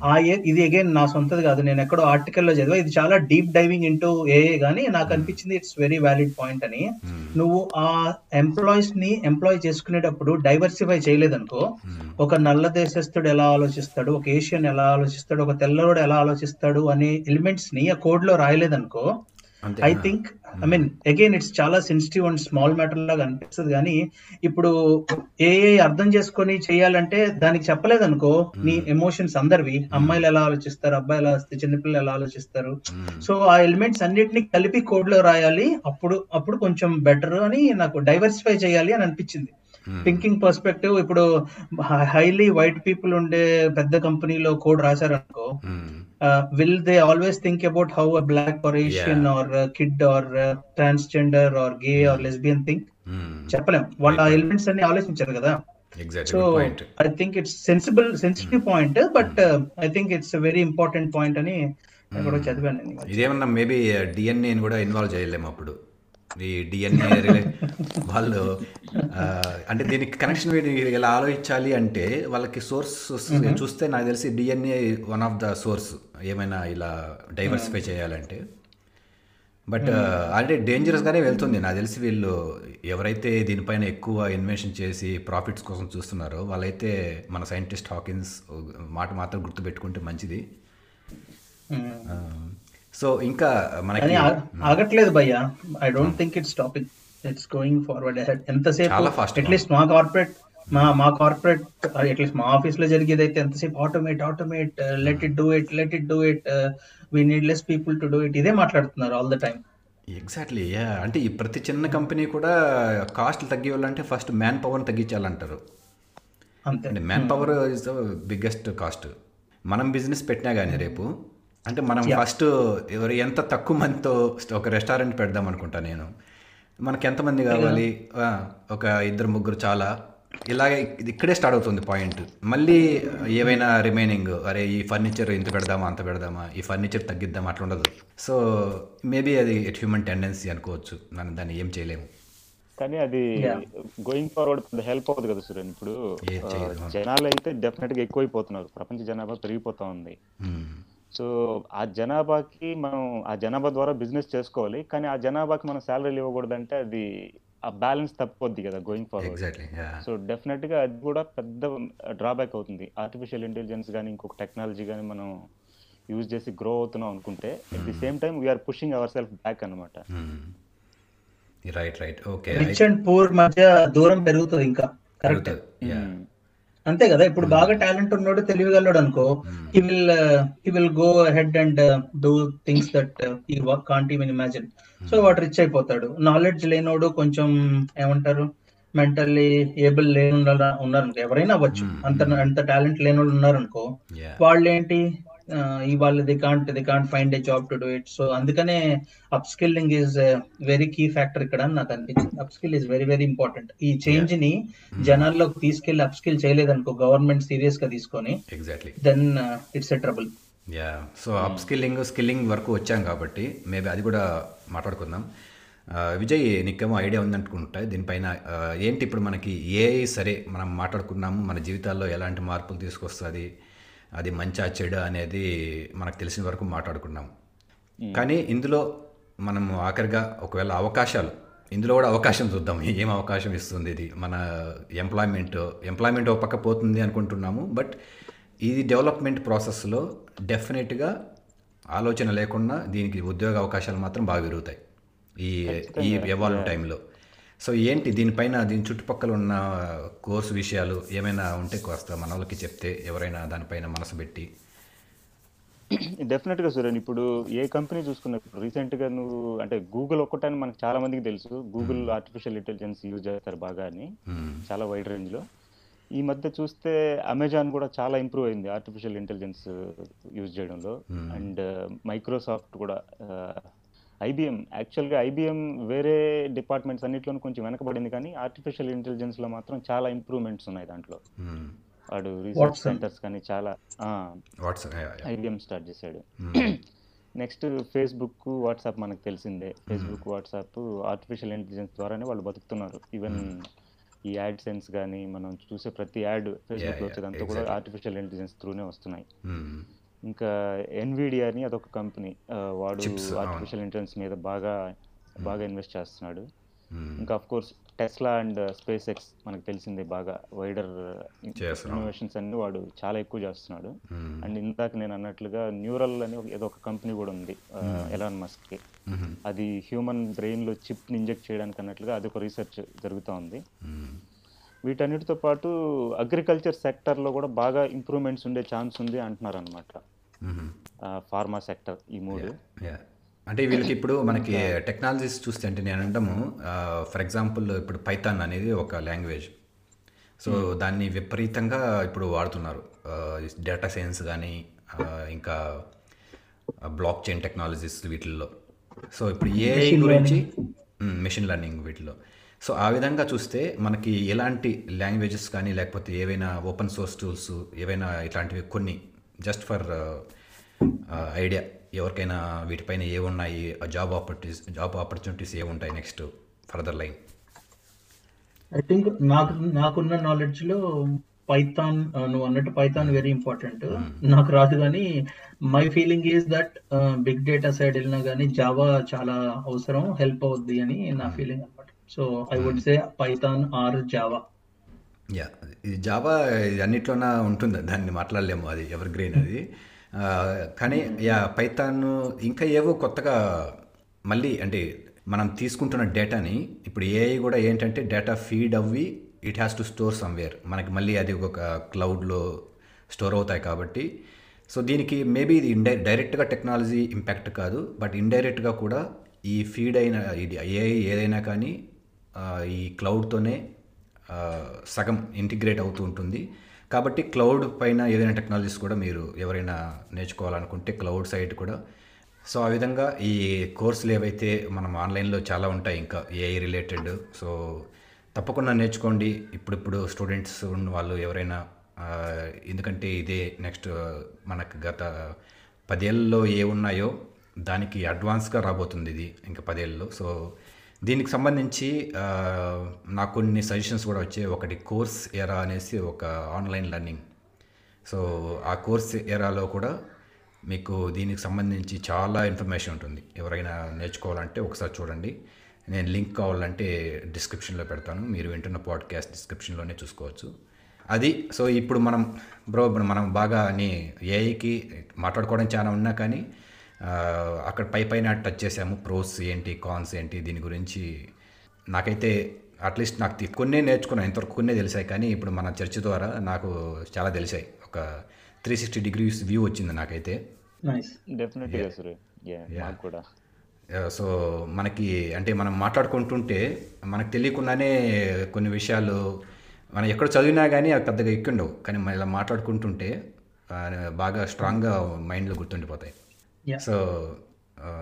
ఆ ఏ- ఇది అగైన్ నా సొంతది కాదు. నేను ఎక్కడో ఆర్టికల్లో చదివా. ఇది చాలా డీప్ డైవింగ్ ఇంటూ ఏఏ గానీ నాకు అనిపించింది ఇట్స్ వెరీ వ్యాలిడ్ పాయింట్ అని. నువ్వు ఆ ఎంప్లాయీస్ని ఎంప్లాయ్ చేసుకునేటప్పుడు డైవర్సిఫై చేయలేదనుకో ఒక నల్ల దేశస్థుడు ఎలా ఆలోచిస్తాడు? ఒక ఏషియన్ ఎలా ఆలోచిస్తాడు? ఒక తెల్లవాడు ఎలా ఆలోచిస్తాడు? అనే ఎలిమెంట్స్ని ఆ కోడ్లో రాయలేదనుకో I think I mean again it's చాలా సెన్సిటివ్ అండ్ స్మాల్ మ్యాటర్ లాగా అనిపిస్తుంది కానీ ఇప్పుడు ఏ అర్థం చేసుకొని చేయాలంటే దానికి చెప్పలేదనుకో నీ ఎమోషన్స్ అందరివి. అమ్మాయిలు ఎలా ఆలోచిస్తారు? అబ్బాయిలు ఎలా ఆలోచిస్తారు చిన్నపిల్లలు ఎలా ఆలోచిస్తారు? సో ఆ ఎలిమెంట్స్ అన్నిటిని కలిపి కోడ్లో రాయాలి. అప్పుడు అప్పుడు కొంచెం బెటర్ అని నాకు డైవర్సిఫై చేయాలి అని అనిపించింది. థింకింగ్ పర్స్పెక్టివ్ ఇప్పుడు హైలీ వైట్ పీపుల్ ఉండే పెద్ద కంపెనీలో code రాశారనుకో will they always think about how a black or Asian or kid or transgender or gay or lesbian think చెప్పలేం. వాళ్ళు ఎలిమెంట్స్ అన్ని ఆలోచించారు కదా. So I think it's sensible sensitive point but I think it's very important point అని నేను కూడా చదివాను నేను. ఇదేమన్నా మేబీ డిఎన్ఏని కూడా ఇన్వాల్వ్ చేయలేము అప్పుడు. ఈ డిఎన్ఏ వాళ్ళు అంటే దీనికి కనెక్షన్ ఇలా ఆలోచించాలి అంటే వాళ్ళకి సోర్స్ చూస్తే నాకు తెలిసి DNA one of the source ఏమైనా ఇలా డైవర్సిఫై చేయాలంటే. బట్ ఆల్రెడీ డేంజరస్గానే వెళ్తుంది. నాకు తెలిసి వీళ్ళు ఎవరైతే దీనిపైన ఎక్కువ ఇన్వెన్షన్ చేసి ప్రాఫిట్స్ కోసం చూస్తున్నారో వాళ్ళైతే మన సైంటిస్ట్ హాకిన్స్ మాట మాత్రం గుర్తుపెట్టుకుంటే మంచిది. సో ఇంకా మనకి ఆగట్లేదు భయ్య. I don't think it's topic it's going forward ఎంతసేపు గా అట్లీస్ట్ మా కార్పొరేట్ మా మా కార్పొరేట్ అట్లీస్ట్ మా ఆఫీస్లో జరిగేది అయితే ఎంతసేపు automate automate let it do it let it do it we need less people to do it ఇదే మాట్లాడుతున్నారు ఆల్ ద టైమ్ ఎగ్జాక్ట్లీ అంటే ఈ ప్రతి చిన్న కంపెనీ కూడా కాస్ట్లు తగ్గివ్వాలంటే ఫస్ట్ మ్యాన్ పవర్ని తగ్గించాలంటారు. అంతే. Manpower is the biggest cost మనం బిజినెస్ పెట్టినా కానీ రేపు అంటే మనం ఫస్ట్ ఎవరు ఎంత తక్కువ మందితో ఒక రెస్టారెంట్ పెడదాం అనుకుంటా నేను. మనకి ఎంతమంది కావాలి? ఆ, ఒక ఇద్దరు ముగ్గురు చాలా. ఇలాగే ఇది ఇక్కడే స్టార్ట్ అవుతుంది పాయింట్ మళ్ళీ ఏవైనా రిమైనింగ్ అరే ఈ ఫర్నిచర్ ఇంత పెడదామా అంత పెడదామా ఈ ఫర్నిచర్ తగ్గిద్దామా అట్లా ఉండదు. సో మేబీ అది హ్యూమన్ టెండెన్సీ అనుకోవచ్చు. మనం దాన్ని ఏం చేయలేము. కానీ అది గోయింగ్ ఫార్వర్డ్ హెల్ప్ అవుతుంది కదా సురేన్. ఇప్పుడు. జనాలు అయితే డెఫినెట్గా ఎక్కువైపోతున్నారు. ప్రపంచ జనాభా పెరిగిపోతా ఉంది. మ్మ్. సో ఆ జనాభాకి మనం ఆ జనాభా ద్వారా బిజినెస్ చేసుకోవాలి. కానీ ఆ జనాభాకి మనం శాలరీలు ఇవ్వకూడదంటే అది ఆ బ్యాలెన్స్ తప్పిపోద్ది కదా going forward. Exactly yeah. So డెఫినెట్గా అది కూడా పెద్ద డ్రాబ్యాక్ అవుతుంది. ఆర్టిఫిషియల్ ఇంటెలిజెన్స్ కానీ ఇంకొక టెక్నాలజీ కానీ మనం యూజ్ చేసి గ్రో అవుతున్నాం అనుకుంటే at the same time we're pushing our self back అనమాట right right okay rich and poor మధ్య దూరం పెరుగుతుంది ఇంకా. కరెక్ట్ యా అంతే కదా ఇప్పుడు బాగా టాలెంట్ ఉన్నోడు తెలివిగలడు అనుకో he will he will go head and do things that ఈ work can't even imagine so వాడు రిచ్ అయిపోతాడు. నాలెడ్జ్ లేనోడు కొంచెం ఏమంటారు మెంటల్లీ ఏబుల్ లేని ఉన్నారు ఎవరైనా అవ్వచ్చు. అంత అంత టాలెంట్ లేని వాళ్ళు ఉన్నారు అనుకో యా వాళ్ళు ఏంటి ఇవాళ they can't they can't find a job to do it so అందుకనే upskilling is very key factor ఇక్కడ అని నాకు అనిపించింది. Upskill is very very important ఈ చేంజ్ని జనాల్లోకి తీసుకెళ్ళి అప్ స్కిల్ చేయలేదనుకో గవర్నమెంట్ సీరియస్గా తీసుకొని exactly then it's a trouble yeah so upskilling skilling వరకు వచ్చాం కాబట్టి మేబీ అది కూడా మాట్లాడుకుందాం. విజయ్ నీకేమో ఐడియా ఉందనుకుంటా. దీనిపైన ఏంటి ఇప్పుడు మనకి ఏఐ సరే మనం మాట్లాడుకున్నాము మన జీవితాల్లో ఎలాంటి మార్పులు తీసుకొస్తుంది? అది మంచా చెడు అనేది మనకు తెలిసిన వరకు మాట్లాడుకున్నాం కానీ ఇందులో మనం ఆఖరిగా ఒకవేళ అవకాశాలు ఇందులో కూడా అవకాశం చూద్దాం. ఏం అవకాశం ఇస్తుంది ఇది? మన ఎంప్లాయ్మెంట్ ఎంప్లాయ్మెంట్ ఒక పక్క పోతుంది అనుకుంటున్నాము బట్ ఇది డెవలప్మెంట్ ప్రాసెస్లో డెఫినెట్గా ఆలోచన లేకుండా దీనికి ఉద్యోగ అవకాశాలు మాత్రం బాగా పెరుగుతాయి. ఈ ఈ ఎవాల్వ్ టైంలో సో ఏంటి దీనిపైన దీని చుట్టుపక్కల ఉన్న కోర్సు విషయాలు ఏమైనా ఉంటే కాస్త మన వాళ్ళకి చెప్తే ఎవరైనా దానిపైన మనసు పెట్టి. డెఫినెట్గా సురేన్ ఇప్పుడు ఏ కంపెనీ చూసుకున్నా ఇప్పుడు రీసెంట్గా నువ్వు అంటే గూగుల్ ఒక్కటని మనకు చాలా మందికి తెలుసు. గూగుల్ ఆర్టిఫిషియల్ ఇంటెలిజెన్స్ యూజ్ చేస్తారు బాగా అని. మ్మ్. చాలా వైడ్ రేంజ్లో. ఈ మధ్య చూస్తే అమెజాన్ కూడా చాలా ఇంప్రూవ్ అయింది ఆర్టిఫిషియల్ ఇంటెలిజెన్స్ యూజ్ చేయడంలో. అండ్ మైక్రోసాఫ్ట్ కూడా ఐబిఎం యాక్చువల్గా ఐబిఎం వేరే డిపార్ట్మెంట్స్ అన్నిట్లోనూ కొంచెం వెనకబడింది కానీ ఆర్టిఫిషియల్ ఇంటెలిజెన్స్లో మాత్రం చాలా ఇంప్రూవ్మెంట్స్ ఉన్నాయి దాంట్లో. వాడు రీసెర్చ్. సెంటర్స్ కానీ చాలా. ఐబిఎం స్టార్ట్ చేశాడు. నెక్స్ట్ ఫేస్బుక్ వాట్సాప్ మనకు తెలిసిందే. ఫేస్బుక్ వాట్సాప్ ఆర్టిఫిషియల్ ఇంటెలిజెన్స్ ద్వారానే వాళ్ళు బతుకుతున్నారు. ఈవెన్ ఈ యాడ్ సెన్స్ కానీ మనం చూసే ప్రతి యాడ్ ఫేస్బుక్లో వచ్చేదంతా కూడా ఆర్టిఫిషియల్ ఇంటెలిజెన్స్ త్రూనే వస్తున్నాయి. ఇంకా ఎన్విడియా అని అదొక కంపెనీ వాడు. ఆర్టిఫిషియల్ ఇంటెలిజెన్స్ మీద బాగా బాగా ఇన్వెస్ట్ చేస్తున్నాడు. ఇంకా of course Tesla and SpaceX మనకు తెలిసిందే బాగా వైడర్. ఇన్నోవేషన్స్ అన్ని వాడు చాలా ఎక్కువ చేస్తున్నాడు. అండ్ ఇందాక నేను అన్నట్లుగా న్యూరల్ అని ఏదో ఒక కంపెనీ కూడా ఉంది ఎలాన్ మస్క్కి. అది హ్యూమన్ బ్రెయిన్లో చిప్ని ఇంజెక్ట్ చేయడానికి అన్నట్లుగా అది ఒక రీసెర్చ్ జరుగుతూ ఉంది. వీటన్నిటితో పాటు అగ్రికల్చర్ సెక్టర్లో కూడా బాగా ఇంప్రూవ్మెంట్స్ ఉండే ఛాన్స్ ఉంది అంటున్నారు అనమాట. ఫార్మా సెక్టర్ ఈ మూడు. యా అంటే వీళ్ళకి ఇప్పుడు మనకి టెక్నాలజీస్ చూస్తే అంటే నేను అంటాము ఫర్ ఎగ్జాంపుల్ ఇప్పుడు పైథాన్ అనేది ఒక లాంగ్వేజ్ సో దాన్ని విపరీతంగా ఇప్పుడు వాడుతున్నారు. డేటా సైన్స్ కానీ ఇంకా బ్లాక్ చైన్ టెక్నాలజీస్ వీటిల్లో. సో ఇప్పుడు ఏఐ Machine గురించి మెషిన్ లెర్నింగ్ వీటిలో. సో ఆ విధంగా చూస్తే మనకి ఎలాంటి లాంగ్వేజెస్ కానీ లేకపోతే ఏవైనా ఓపెన్ సోర్స్ టూల్స్ ఏవైనా ఇట్లాంటివి కొన్ని జస్ట్ ఫర్ ఐడియా ఎవరికైనా వీటిపైన ఏమున్నాయి జాబ్ ఆపర్చునిటీస్ జాబ్ ఆపర్చునిటీస్ ఏముంటాయి next further line I think నాకు నాకున్న నాలెడ్జ్లో పైథాన్ నువ్వు అన్నట్టు పైథాన్ వెరీ ఇంపార్టెంట్ నాకు రాదు కానీ my feeling is that big data side వెళ్ళినా కానీ జావా చాలా అవసరం హెల్ప్ అవుద్ది అని నా ఫీలింగ్ అనమాట so I would say Python or Java yeah ఇది జావా అన్నిట్లోన ఉంటుంది? దాన్ని మాట్లాడలేము అది ఎవర్ గ్రీన్ అది కానీ యా పైథాన్ ఇంకా ఏవో కొత్తగా మళ్ళీ అంటే మనం తీసుకుంటున్న డేటాని ఇప్పుడు ఏఐ కూడా ఏంటంటే డేటా ఫీడ్ అవ్వి it has to store somewhere మనకి మళ్ళీ అది ఒక క్లౌడ్లో స్టోర్ అవుతాయి కాబట్టి. సో దీనికి మేబీ ఇది ఇండై డైరెక్ట్గా టెక్నాలజీ ఇంపాక్ట్ కాదు బట్ ఇండైరెక్ట్గా కూడా ఈ ఫీడ్ అయిన ఇది ఏఐ ఏదైనా కానీ ఈ క్లౌడ్తోనే సగం ఇంటిగ్రేట్ అవుతూ ఉంటుంది. కాబట్టి క్లౌడ్ పైన ఏదైనా టెక్నాలజీస్ కూడా మీరు ఎవరైనా నేర్చుకోవాలనుకుంటే క్లౌడ్ సైడ్ కూడా. సో ఆ విధంగా ఈ కోర్సులు ఏవైతే మనం ఆన్లైన్లో చాలా ఉంటాయి ఇంకా ఏఐ రిలేటెడ్. సో తప్పకుండా నేర్చుకోండి. ఇప్పుడిప్పుడు స్టూడెంట్స్ ఉన్న వాళ్ళు ఎవరైనా ఎందుకంటే ఇదే నెక్స్ట్ మనకు గత పదేళ్ళలో ఏ ఉన్నాయో దానికి అడ్వాన్స్గా రాబోతుంది ఇది ఇంకా పదేళ్ళలో. సో దీనికి సంబంధించి నాకు కొన్ని సజెషన్స్ కూడా వచ్చాయి. ఒకటి కోర్స్ ఎరా అనేసి ఒక ఆన్లైన్ లెర్నింగ్. సో ఆ కోర్స్ ఎరాలో కూడా మీకు దీనికి సంబంధించి చాలా ఇన్ఫర్మేషన్ ఉంటుంది. ఎవరైనా నేర్చుకోవాలంటే ఒకసారి చూడండి. నేను లింక్ కావాలంటే డిస్క్రిప్షన్లో పెడతాను. మీరు వింటున్న పాడ్కాస్ట్ డిస్క్రిప్షన్లోనే చూసుకోవచ్చు. అది సో ఇప్పుడు మనం బ్రో మనం బాగా అని ఏఐకి మాట్లాడుకోవడం చాలా ఉన్నా కానీ అక్కడ పై పైన టచ్ చేసాము ప్రోస్ ఏంటి కాన్స్ ఏంటి దీని గురించి నాకైతే అట్లీస్ట్ నాకు కొన్నే నేర్చుకున్నాను ఇంతవరకు కొన్నే తెలిసాయి. కానీ ఇప్పుడు మన చర్చ ద్వారా నాకు చాలా తెలిసాయి. ఒక త్రీ సిక్స్టీ డిగ్రీస్ వ్యూ వచ్చింది నాకైతే. నైస్ డెఫినెట్గా సురే యా మాకు కూడా. ఆ, సో మనకి అంటే మనం మాట్లాడుకుంటుంటే మనకు తెలియకుండానే కొన్ని విషయాలు మనం ఎక్కడ చదివినా కానీ అవి పెద్దగా ఎక్కిండవు. కానీ మనం ఇలా మాట్లాడుకుంటుంటే బాగా స్ట్రాంగ్గా మైండ్లో గుర్తుండిపోతాయి. సో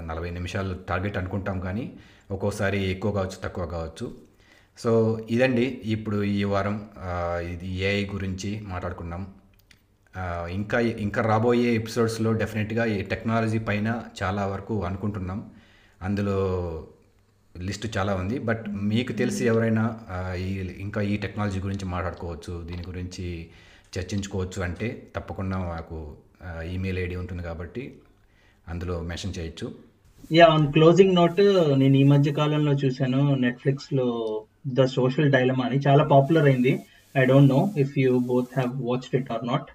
నలభై నిమిషాలు టార్గెట్ అనుకుంటాం కానీ ఒక్కోసారి ఎక్కువ కావచ్చు తక్కువ కావచ్చు. సో ఇదండి. ఇప్పుడు ఈ వారం ఇది ఏఐ గురించి మాట్లాడుకున్నాం. ఇంకా ఇంకా రాబోయే ఎపిసోడ్స్లో డెఫినెట్గా ఈ టెక్నాలజీ పైన చాలా వరకు అనుకుంటున్నాం. అందులో లిస్ట్ చాలా ఉంది. బట్ మీకు తెలిసి ఎవరైనా ఆ, ఈ ఇంకా ఈ టెక్నాలజీ గురించి మాట్లాడుకోవచ్చు దీని గురించి చర్చించుకోవచ్చు అంటే తప్పకుండా మాకు ఈమెయిల్ ఐడి ఉంటుంది కాబట్టి అందులో మెన్షన్ చేయొచ్చు. యా ఆన్ క్లోజింగ్ నోట్ నేను ఈ మధ్య కాలంలో చూశాను నెట్ఫ్లిక్స్లో ద సోషల్ డైలమా అని. చాలా పాపులర్ అయింది. I don't know if you both have watched it or not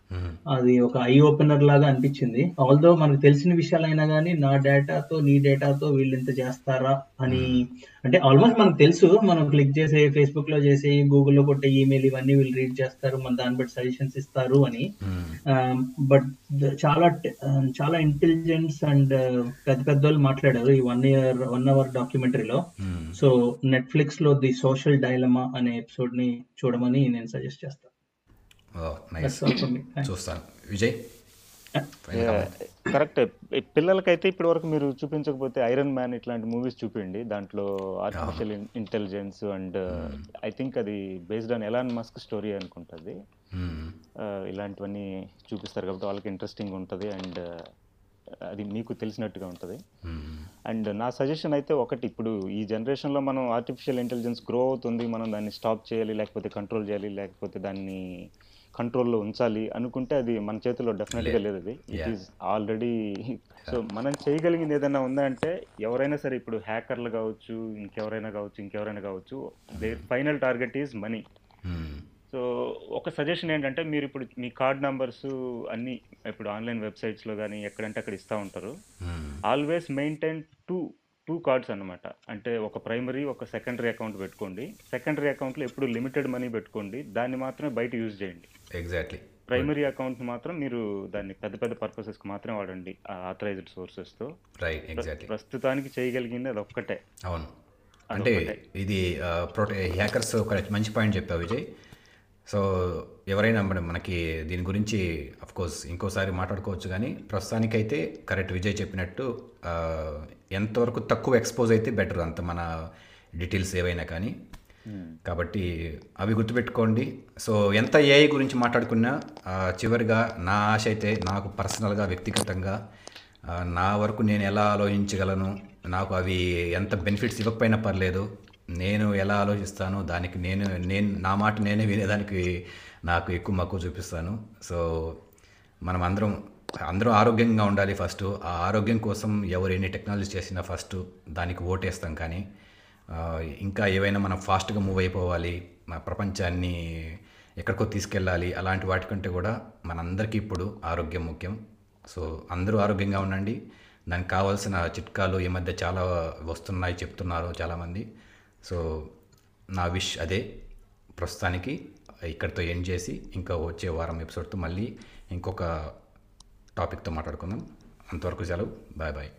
అది ఒక ఐ ఓపెనర్ లాగా అనిపించింది. ఆల్దో మనకు తెలిసిన విషయాలైనా కానీ నా డేటాతో నీ డేటాతో వీళ్ళు ఇంత చేస్తారా అని అంటే ఆల్మోస్ట్ మనకు తెలుసు మనం క్లిక్ చేసే ఫేస్బుక్లో చేసే గూగుల్లో కొట్టే ఈమెయిల్ ఇవన్నీ వీళ్ళు రీడ్ చేస్తారు మన దాన్ని బట్టి సజెషన్స్ ఇస్తారు అని. బట్ చాలా ట- చాలా ఇంటెలిజెన్స్ అండ్ పెద్ద పెద్ద వాళ్ళు మాట్లాడారు ఈ వన్ ఇయర్ వన్ అవర్ డాక్యుమెంటరీలో సో నెట్ఫ్లిక్స్లో ది సోషల్ డైలమా అనే ఎపిసోడ్ని చూడమని నేను సజెస్ట్ చేస్తాను. Thanks. చూస్తాను. విజయ్. కరెక్ట్ పిల్లలకైతే ఇప్పటి వరకు మీరు చూపించకపోతే ఐరన్ మ్యాన్ ఇట్లాంటి మూవీస్ చూపించండి దాంట్లో artificial intelligence and I think అది based on Elon Musk story అనుకుంటుంది. Hmm. ఇలాంటివన్నీ చూపిస్తారు కాబట్టి వాళ్ళకి ఇంట్రెస్టింగ్ ఉంటుంది అండ్ అది మీకు తెలిసినట్టుగా ఉంటుంది. Hmm. అండ్ నా సజెషన్ అయితే ఒకటి ఇప్పుడు ఈ జనరేషన్లో మనం ఆర్టిఫిషియల్ ఇంటెలిజెన్స్ గ్రో అవుతుంది మనం దాన్ని స్టాప్ చేయాలి లేకపోతే కంట్రోల్ చేయాలి లేకపోతే దాన్ని కంట్రోల్లో ఉంచాలి అనుకుంటే అది మన చేతిలో డెఫినెట్గా లేదు అది ఇట్. ఈస్ ఆల్రెడీ సో మనం చేయగలిగింది ఏదైనా ఉందా అంటే ఎవరైనా సరే ఇప్పుడు హ్యాకర్లు కావచ్చు ఇంకెవరైనా కావచ్చు ఇంకెవరైనా కావచ్చు they final target is money. So ఒక సజెషన్ ఏంటంటే మీరు ఇప్పుడు మీ కార్డ్ నంబర్స్ అన్ని ఇప్పుడు ఆన్లైన్ వెబ్సైట్స్లో కానీ ఎక్కడంటే అక్కడ ఇస్తూ ఉంటారు. Always maintain two two cards అన్నమాట. అంటే ఒక ప్రైమరీ ఒక సెకండరీ అకౌంట్ పెట్టుకోండి. సెకండరీ అకౌంట్లో ఎప్పుడు లిమిటెడ్ మనీ పెట్టుకోండి. దాన్ని మాత్రమే బయట యూజ్ చేయండి. ఎగ్జాక్ట్లీ ప్రైమరీ అకౌంట్ మాత్రం మీరు దాన్ని పెద్ద పెద్ద పర్పసెస్కి మాత్రమే వాడండి ఆథరైజ్డ్ సోర్సెస్తో. ప్రస్తుతానికి చేయగలిగింది అది ఒక్కటే అవును. అంటే. ఇది హ్యాకర్స్ ఒక మంచి పాయింట్ చెప్పావు విజయ్. సో ఎవరైనా మన మనకి దీని గురించి అఫ్ కోర్స్ ఇంకోసారి మాట్లాడుకోవచ్చు కానీ ప్రస్తుతానికైతే కరెక్ట్ విజయ్ చెప్పినట్టు ఎంతవరకు తక్కువ ఎక్స్పోజ్ అయితే బెటర్ అంత మన డీటెయిల్స్ ఏవైనా కానీ. కాబట్టి అవి గుర్తుపెట్టుకోండి. సో ఎంత ఏఐ గురించి మాట్లాడుకున్నా చివరిగా నా ఆశ అయితే నాకు పర్సనల్గా వ్యక్తిగతంగా నా వరకు నేను ఎలా ఆలోచించగలను నాకు అవి ఎంత బెనిఫిట్స్ ఇవ్వకపోయినా పర్లేదు. నేను ఎలా ఆలోచిస్తానో దానికి నేను నేను నా మాట నేనే వినేదానికి నాకు ఎక్కువ మక్కువ చూపిస్తాను. సో మనం అందరం అందరూ ఆరోగ్యంగా ఉండాలి ఫస్ట్. ఆ ఆరోగ్యం కోసం ఎవరు ఎన్ని టెక్నాలజీ చేసినా ఫస్ట్ దానికి ఓటేస్తాం కానీ ఇంకా ఏవైనా మనం ఫాస్ట్గా మూవ్ అయిపోవాలి మన ప్రపంచాన్ని ఎక్కడికో తీసుకెళ్ళాలి అలాంటి వాటికంటే కూడా మనందరికీ ఇప్పుడు ఆరోగ్యం ముఖ్యం. సో అందరూ ఆరోగ్యంగా ఉండండి. దానికి కావాల్సిన చిట్కాలు ఈ మధ్య చాలా వస్తున్నాయి చెప్తున్నారు చాలామంది. సో నా విష్ అదే. ప్రస్తుతానికి ఇక్కడితో ఎండ్ చేసి ఇంకా వచ్చే వారం ఎపిసోడ్తో మళ్ళీ ఇంకొక టాపిక్తో మాట్లాడుకుందాం. అంతవరకు సెలవు. Bye bye.